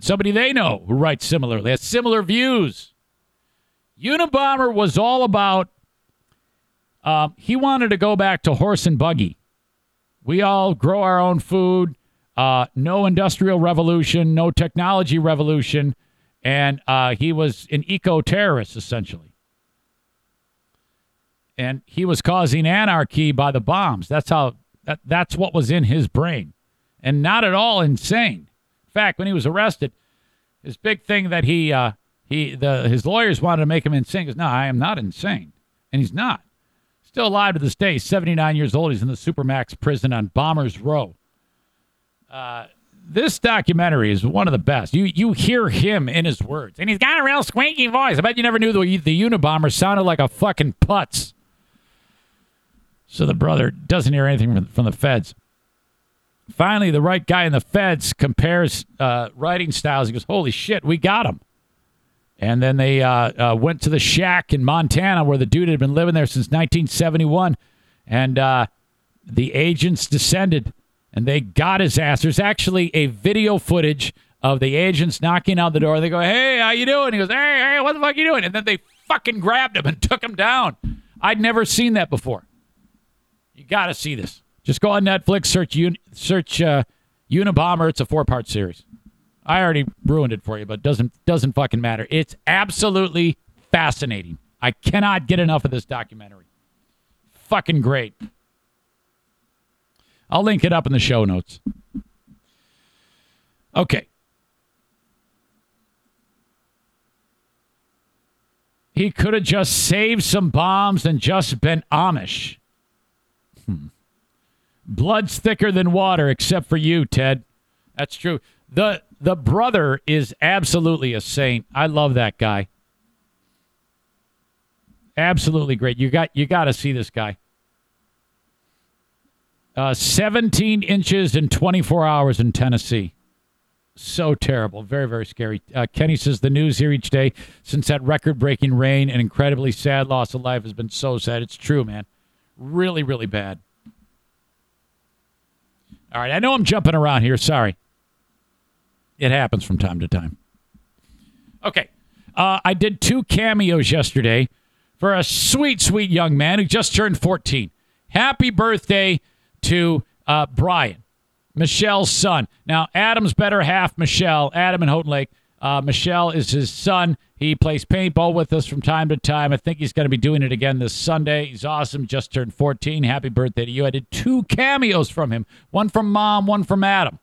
somebody they know who writes similarly, has similar views. Unabomber was all about, um, he wanted to go back to horse and buggy. We all grow our own food, uh, no industrial revolution, no technology revolution. And uh, he was an eco terrorist, essentially. And he was causing anarchy by the bombs. That's how that, that's what was in his brain. And not at all insane. In fact, when he was arrested, his big thing that he uh, he the his lawyers wanted to make him insane. Because no, I am not insane, and he's not. Still alive to this day, 79 years old. He's in the Supermax prison on Bombers Row. Uh, this documentary is one of the best. You you hear him in his words, and he's got a real squeaky voice. I bet you never knew the the Unabomber sounded like a fucking putz. So the brother doesn't hear anything from, from the feds. Finally, the right guy in the feds compares uh, writing styles. He goes, "Holy shit, we got him!" And then they uh, uh, went to the shack in Montana where the dude had been living there since 1971, and uh, the agents descended and they got his ass. There's actually a video footage of the agents knocking on the door. They go, "Hey, how you doing?" He goes, "Hey, hey, what the fuck are you doing?" And then they fucking grabbed him and took him down. I'd never seen that before. You got to see this. Just go on Netflix, search Un- search uh, Unabomber. It's a four part series. I already ruined it for you, but doesn't doesn't fucking matter. It's absolutely fascinating. I cannot get enough of this documentary. Fucking great. I'll link it up in the show notes. Okay. He could have just saved some bombs and just been Amish. Hmm. Blood's thicker than water, except for you, Ted. That's true. The the brother is absolutely a saint. I love that guy. Absolutely great. You got you got to see this guy. Uh, 17 inches in 24 hours in Tennessee. So terrible. Very, very scary. Uh, Kenny says the news here each day since that record breaking rain and incredibly sad loss of life has been so sad. It's true, man. Really, really bad. All right. I know I'm jumping around here. Sorry. It happens from time to time. Okay. Uh, I did two cameos yesterday for a sweet, sweet young man who just turned 14. Happy birthday to uh, Brian, Michelle's son. Now, Adam's better half, Michelle, Adam in Houghton Lake. Uh, Michelle is his son. He plays paintball with us from time to time. I think he's going to be doing it again this Sunday. He's awesome. Just turned 14. Happy birthday to you. I did two cameos from him one from mom, one from Adam.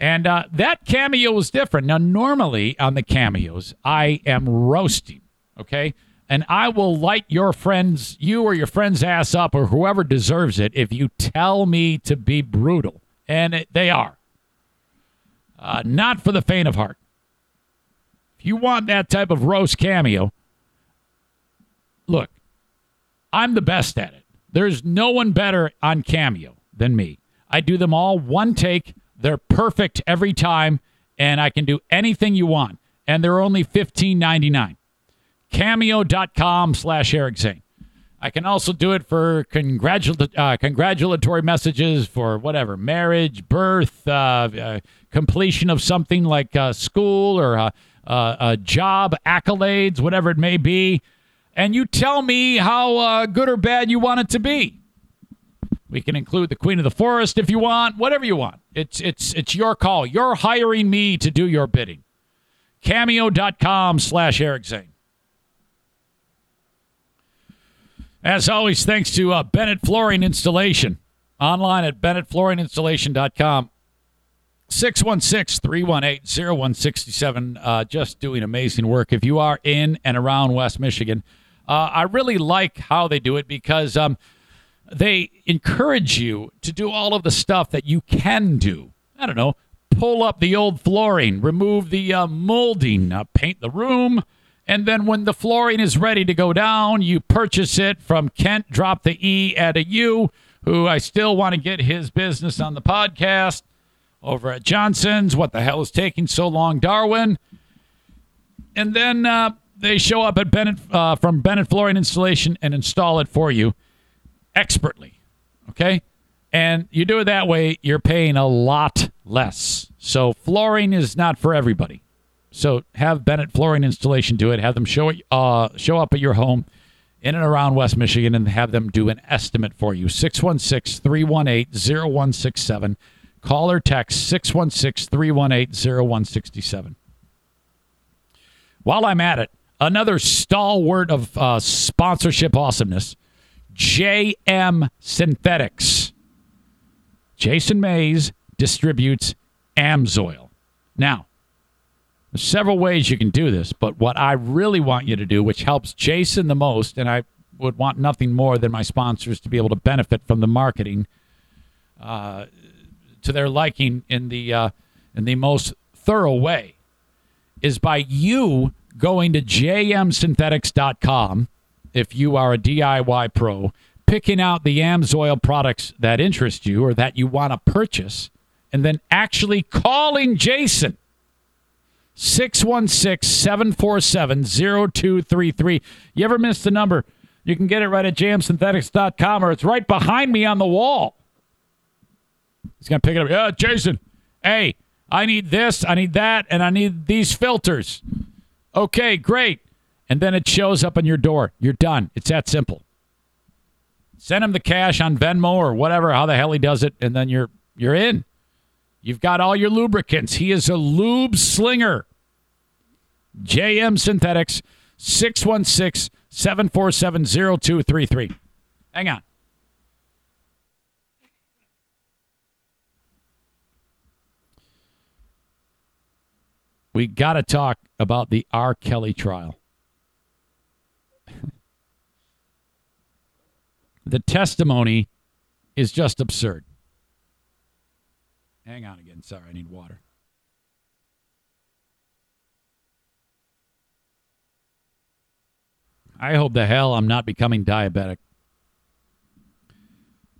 And uh, that cameo was different. Now, normally on the cameos, I am roasting, okay? And I will light your friends, you or your friend's ass up, or whoever deserves it, if you tell me to be brutal. And it, they are. Uh, not for the faint of heart. If you want that type of roast cameo, look, I'm the best at it. There's no one better on cameo than me. I do them all one take. They're perfect every time, and I can do anything you want. And they're only $15.99 cameo.com slash Eric Zane. I can also do it for congratul- uh, congratulatory messages for whatever marriage, birth, uh, uh, completion of something like uh, school or uh, uh, a job, accolades, whatever it may be. And you tell me how good or bad you want it to be. We can include the Queen of the Forest if you want, whatever you want. It's it's it's your call. You're hiring me to do your bidding. Cameo.com slash Eric Zane. As always, thanks to uh, Bennett Flooring Installation. Online at bennettflooringinstallation.com. 616 318 0167. Uh, just doing amazing work. If you are in and around West Michigan, uh, I really like how they do it because um, they encourage you to do all of the stuff that you can do. I don't know, pull up the old flooring, remove the uh, molding, uh, paint the room and then when the flooring is ready to go down, you purchase it from Kent, drop the E, at a U, who I still want to get his business on the podcast over at Johnson's. What the hell is taking so long, Darwin? And then uh, they show up at Bennett uh, from Bennett Flooring Installation and install it for you expertly. Okay, and you do it that way, you're paying a lot less. So flooring is not for everybody. So have Bennett Flooring Installation do it. Have them show uh, show up at your home in and around West Michigan and have them do an estimate for you. 616 318 0167. Call or text 616 318 0167. While I'm at it, another stalwart of uh, sponsorship awesomeness JM Synthetics. Jason Mays distributes Amsoil. Now, several ways you can do this, but what I really want you to do, which helps Jason the most, and I would want nothing more than my sponsors to be able to benefit from the marketing uh, to their liking in the uh, in the most thorough way, is by you going to jmsynthetics.com if you are a DIY pro, picking out the Amsoil products that interest you or that you want to purchase, and then actually calling Jason. 616 747 0233. You ever miss the number? You can get it right at jmsynthetics.com or it's right behind me on the wall. He's going to pick it up. Yeah, Jason, hey, I need this, I need that, and I need these filters. Okay, great. And then it shows up on your door. You're done. It's that simple. Send him the cash on Venmo or whatever, how the hell he does it, and then you're you're in. You've got all your lubricants. He is a lube slinger. JM Synthetics, 616 747 0233. Hang on. We got to talk about the R. Kelly trial. the testimony is just absurd. Hang on again. Sorry, I need water. I hope the hell I'm not becoming diabetic.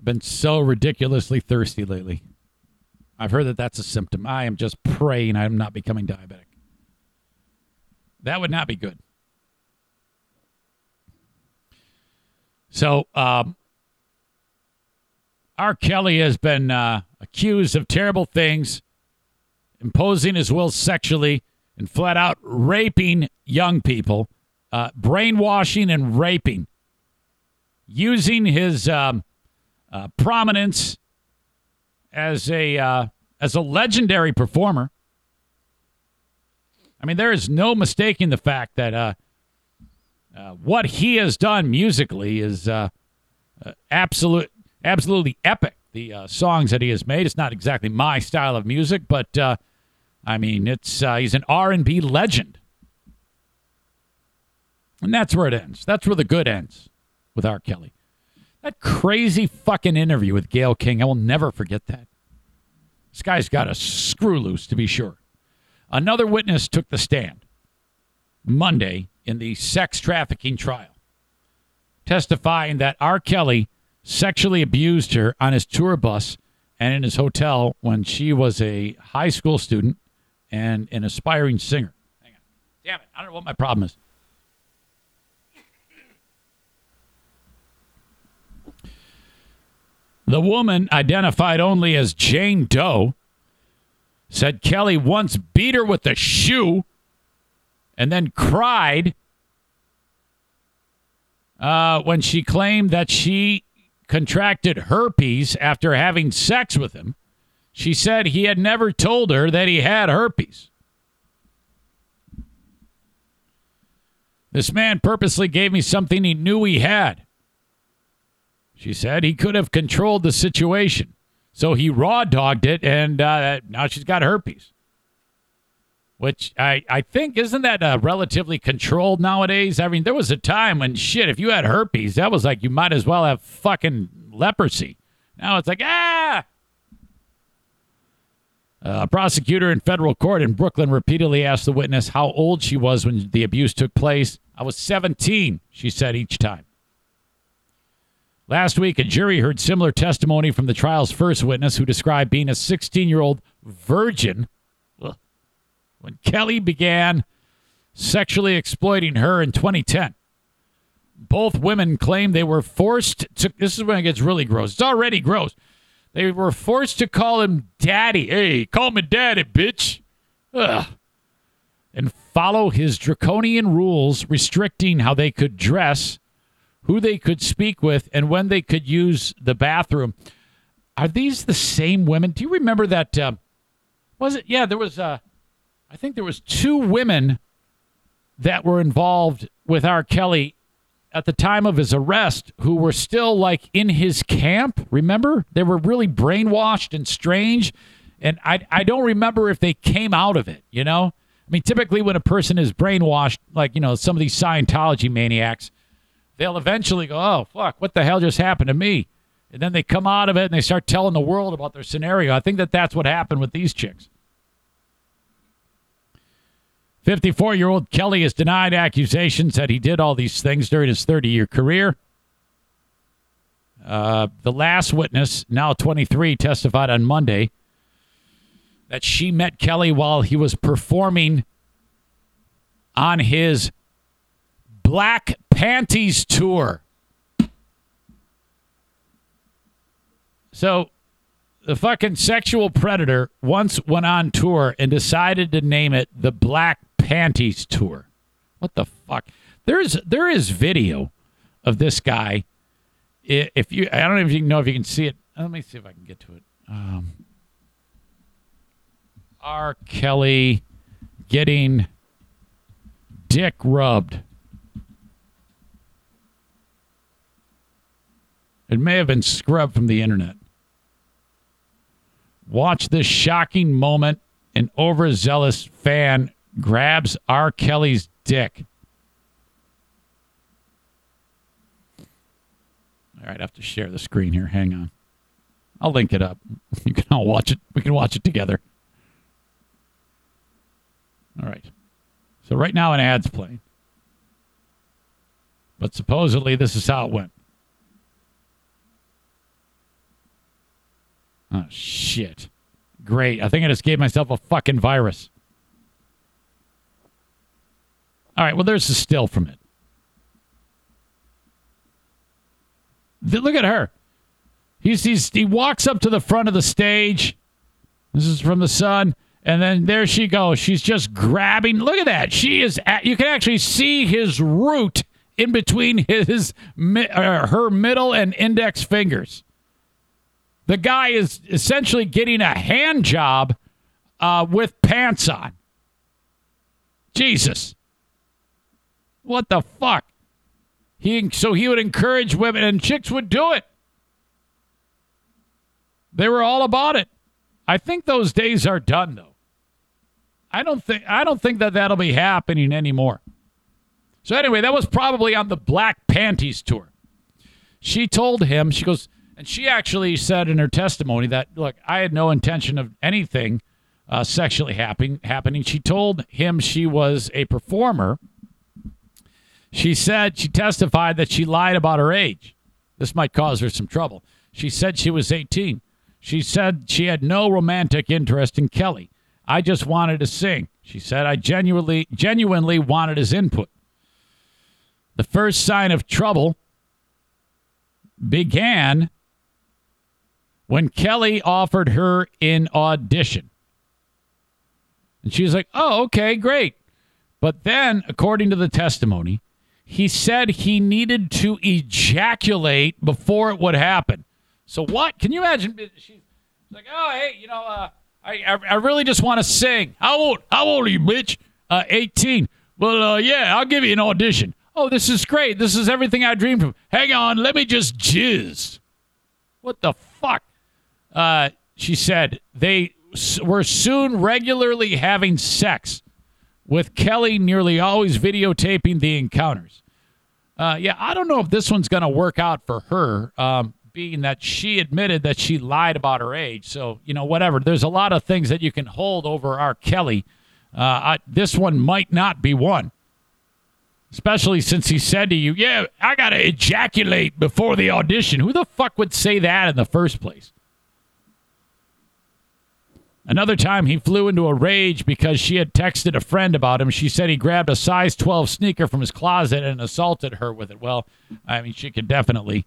Been so ridiculously thirsty lately. I've heard that that's a symptom. I am just praying I'm not becoming diabetic. That would not be good. So, um, R. Kelly has been uh, accused of terrible things, imposing his will sexually, and flat out raping young people, uh, brainwashing and raping, using his um, uh, prominence as a uh, as a legendary performer. I mean, there is no mistaking the fact that uh, uh, what he has done musically is absolute absolutely epic. The uh, songs that he has made. It's not exactly my style of music, but uh, I mean, it's uh, he's an R and B legend, and that's where it ends. That's where the good ends with R. Kelly. That crazy fucking interview with Gayle King. I will never forget that. This guy's got a screw loose, to be sure. Another witness took the stand Monday in the sex trafficking trial, testifying that R. Kelly sexually abused her on his tour bus and in his hotel when she was a high school student and an aspiring singer. Hang on. Damn it. I don't know what my problem is. The woman, identified only as Jane Doe, said Kelly once beat her with a shoe and then cried uh, when she claimed that she contracted herpes after having sex with him. She said he had never told her that he had herpes. This man purposely gave me something he knew he had. She said he could have controlled the situation. So he raw dogged it, and uh, now she's got herpes. Which I, I think, isn't that uh, relatively controlled nowadays? I mean, there was a time when shit, if you had herpes, that was like you might as well have fucking leprosy. Now it's like, ah! A prosecutor in federal court in Brooklyn repeatedly asked the witness how old she was when the abuse took place. I was 17, she said each time. Last week, a jury heard similar testimony from the trial's first witness who described being a 16 year old virgin when Kelly began sexually exploiting her in 2010. Both women claim they were forced to. This is when it gets really gross. It's already gross. They were forced to call him daddy. Hey, call me daddy, bitch. Ugh. And follow his draconian rules restricting how they could dress, who they could speak with, and when they could use the bathroom. Are these the same women? Do you remember that? Uh, was it? Yeah, there was. Uh, I think there was two women that were involved with R. Kelly at the time of his arrest who were still like in his camp. Remember? They were really brainwashed and strange. And I, I don't remember if they came out of it, you know? I mean, typically when a person is brainwashed, like, you know, some of these Scientology maniacs, they'll eventually go, oh, fuck, what the hell just happened to me? And then they come out of it and they start telling the world about their scenario. I think that that's what happened with these chicks. 54 year old Kelly has denied accusations that he did all these things during his 30 year career. Uh, the last witness, now 23, testified on Monday that she met Kelly while he was performing on his Black Panties tour. So the fucking sexual predator once went on tour and decided to name it the Black Panties tour. What the fuck? There's there is video of this guy. If you, I don't you know if you can see it. Let me see if I can get to it. Um, R. Kelly getting dick rubbed. It may have been scrubbed from the internet. Watch this shocking moment. An overzealous fan grabs R. Kelly's dick. All right, I have to share the screen here. Hang on. I'll link it up. You can all watch it. We can watch it together. All right. So right now an ad's playing. But supposedly this is how it went. Oh shit. Great. I think I just gave myself a fucking virus. All right, well, there's a still from it. Look at her. He's, he's, he walks up to the front of the stage. This is from the sun. And then there she goes. She's just grabbing. Look at that. She is. At, you can actually see his root in between his uh, her middle and index fingers. The guy is essentially getting a hand job uh, with pants on. Jesus. What the fuck? He so he would encourage women and chicks would do it. They were all about it. I think those days are done though. I don't think I don't think that that'll be happening anymore. So anyway, that was probably on the Black Panties tour. She told him, she goes, and she actually said in her testimony that, look, I had no intention of anything uh, sexually happening. Happening. She told him she was a performer she said she testified that she lied about her age. This might cause her some trouble. She said she was 18. She said she had no romantic interest in Kelly. I just wanted to sing. She said I genuinely genuinely wanted his input. The first sign of trouble began when Kelly offered her an audition. And she was like, "Oh, okay, great." But then, according to the testimony, he said he needed to ejaculate before it would happen. So what? Can you imagine? She's like, oh, hey, you know, uh, I, I, I really just want to sing. How old? How old are you, bitch? Uh, 18. Well, uh, yeah, I'll give you an audition. Oh, this is great. This is everything I dreamed of. Hang on, let me just jizz. What the fuck? Uh, she said they were soon regularly having sex with Kelly nearly always videotaping the encounters. Uh, yeah, I don't know if this one's going to work out for her, um, being that she admitted that she lied about her age. So, you know, whatever. There's a lot of things that you can hold over R. Kelly. Uh, I, this one might not be one. Especially since he said to you, Yeah, I got to ejaculate before the audition. Who the fuck would say that in the first place? Another time he flew into a rage because she had texted a friend about him. She said he grabbed a size 12 sneaker from his closet and assaulted her with it. Well, I mean, she could definitely,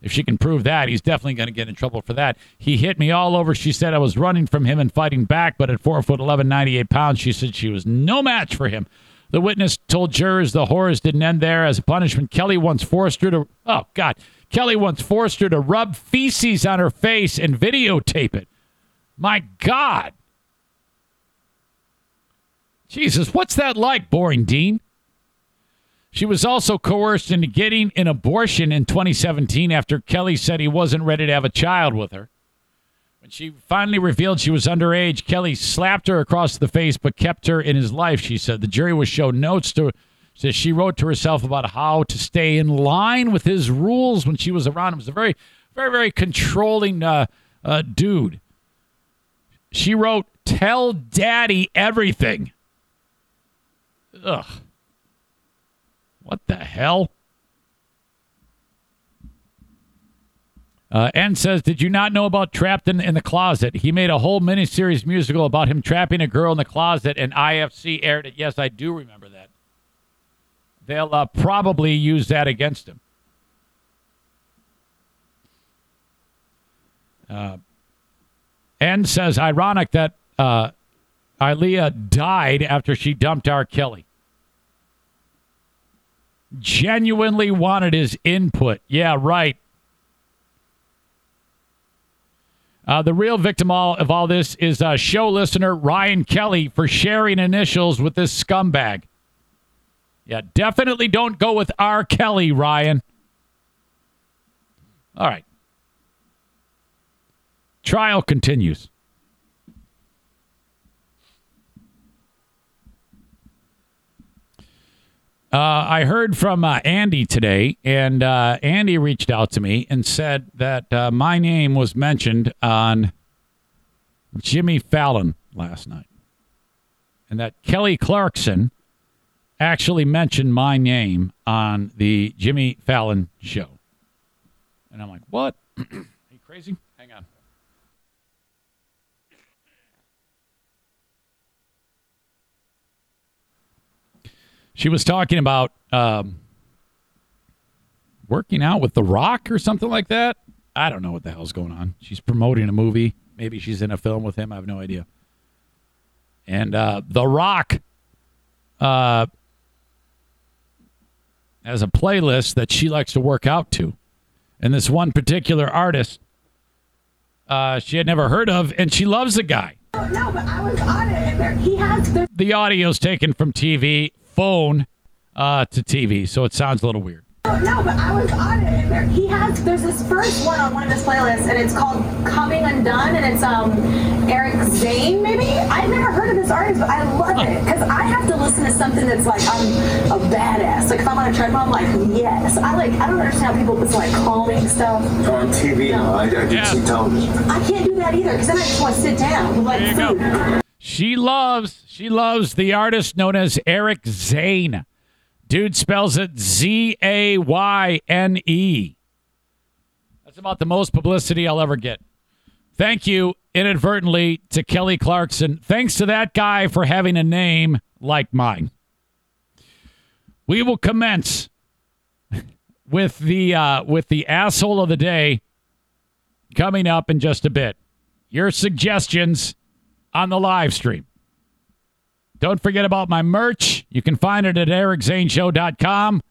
if she can prove that, he's definitely going to get in trouble for that. He hit me all over. She said I was running from him and fighting back, but at 4 foot 11, 98 pounds, she said she was no match for him. The witness told jurors the horrors didn't end there. As a punishment, Kelly once forced her to, oh, God, Kelly once forced her to rub feces on her face and videotape it. My God. Jesus, what's that like, Boring Dean? She was also coerced into getting an abortion in 2017 after Kelly said he wasn't ready to have a child with her. When she finally revealed she was underage, Kelly slapped her across the face but kept her in his life, she said. The jury was shown notes to that she wrote to herself about how to stay in line with his rules when she was around him. He was a very, very, very controlling uh, uh, dude. She wrote, Tell daddy everything. Ugh. What the hell? Uh, N says, Did you not know about Trapped in, in the Closet? He made a whole miniseries musical about him trapping a girl in the closet, and IFC aired it. Yes, I do remember that. They'll uh, probably use that against him. Uh, N says, ironic that uh, Aaliyah died after she dumped R. Kelly. Genuinely wanted his input. Yeah, right. Uh, the real victim all, of all this is uh, show listener Ryan Kelly for sharing initials with this scumbag. Yeah, definitely don't go with R. Kelly, Ryan. All right. Trial continues. Uh, I heard from uh, Andy today, and uh, Andy reached out to me and said that uh, my name was mentioned on Jimmy Fallon last night, and that Kelly Clarkson actually mentioned my name on the Jimmy Fallon show. And I'm like, what? Are you crazy? Hang on. She was talking about um, working out with The Rock or something like that. I don't know what the hell's going on. She's promoting a movie. Maybe she's in a film with him. I have no idea. And uh, The Rock uh, has a playlist that she likes to work out to. And this one particular artist uh, she had never heard of, and she loves the guy. No, but I was on it, and there, he has. There, The audio's taken from TV, phone uh, to TV, so it sounds a little weird. no, but I was on it, and there, he has. There's this first one on one of his playlists, and it's called "Coming Undone," and it's um Eric Zane, maybe. I've never heard of this artist, but I love it because I have to listen to something that's like I'm a badass. Like if I'm on a treadmill, I'm like yes. I like. I don't understand how people listen like calming stuff. On TV, no, I, I do Yeah. see television. I can't do that either because then I just want to sit down with like There you go. She loves she loves the artist known as Eric Zane. Dude spells it Z A Y N E. That's about the most publicity I'll ever get. Thank you inadvertently to Kelly Clarkson. Thanks to that guy for having a name like mine. We will commence with the uh, with the asshole of the day coming up in just a bit. Your suggestions on the live stream. Don't forget about my merch. You can find it at ericzaneshow.com.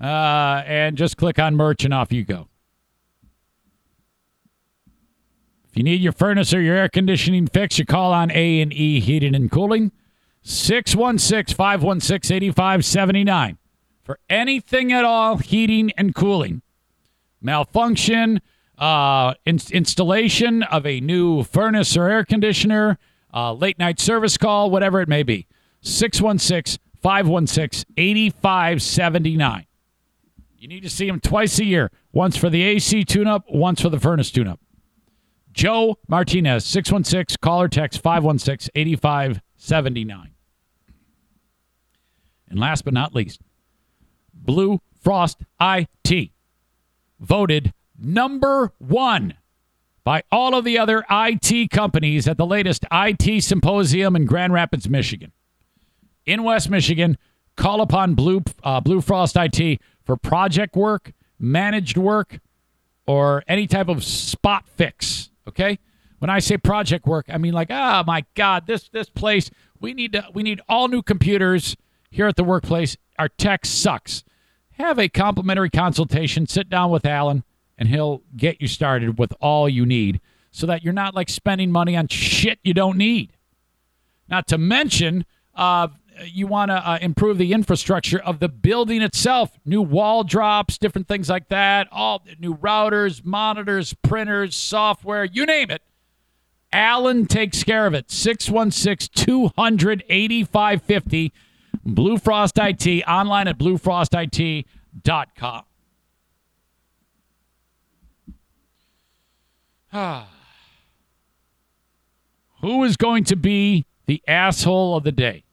Uh, and just click on merch and off you go. If you need your furnace or your air conditioning fixed, you call on A&E Heating and Cooling. 616-516-8579 for anything at all heating and cooling. Malfunction, uh, in- installation of a new furnace or air conditioner, uh, late night service call, whatever it may be. 616 516 8579. You need to see them twice a year once for the AC tune up, once for the furnace tune up. Joe Martinez, 616, call or text 516 8579. And last but not least, Blue Frost IT voted number one by all of the other IT companies at the latest IT symposium in Grand Rapids, Michigan. In West Michigan, call upon Blue uh, Blue Frost IT for project work, managed work, or any type of spot fix. Okay. When I say project work, I mean like, oh my God, this this place we need to we need all new computers here at the workplace. Our tech sucks. Have a complimentary consultation. Sit down with Alan, and he'll get you started with all you need, so that you're not like spending money on shit you don't need. Not to mention, uh, you want to uh, improve the infrastructure of the building itself new wall drops different things like that all new routers monitors printers software you name it Alan takes care of it. 616 200 8550. Blue Frost IT, online at bluefrostit.com. Who is going to be the asshole of the day?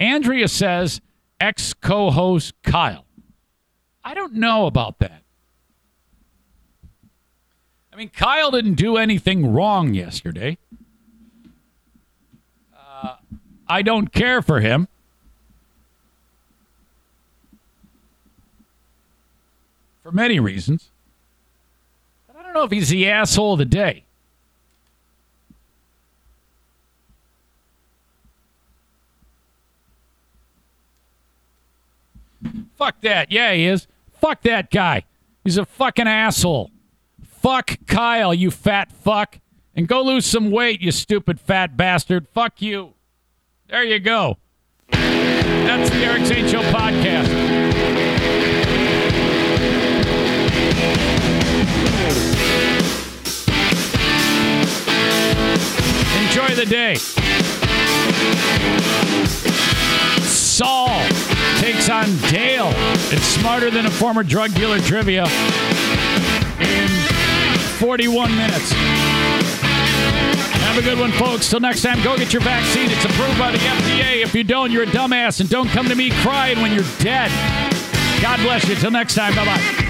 Andrea says ex co host Kyle. I don't know about that. I mean, Kyle didn't do anything wrong yesterday. Uh, I don't care for him. For many reasons. Don't know if he's the asshole of the day. Fuck that. Yeah, he is. Fuck that guy. He's a fucking asshole. Fuck Kyle, you fat fuck. And go lose some weight, you stupid fat bastard. Fuck you. There you go. That's the Eric Zane Show podcast. Enjoy the day. Saul takes on Dale. It's smarter than a former drug dealer trivia in 41 minutes. Have a good one, folks. Till next time, go get your vaccine. It's approved by the FDA. If you don't, you're a dumbass, and don't come to me crying when you're dead. God bless you. Till next time. Bye bye.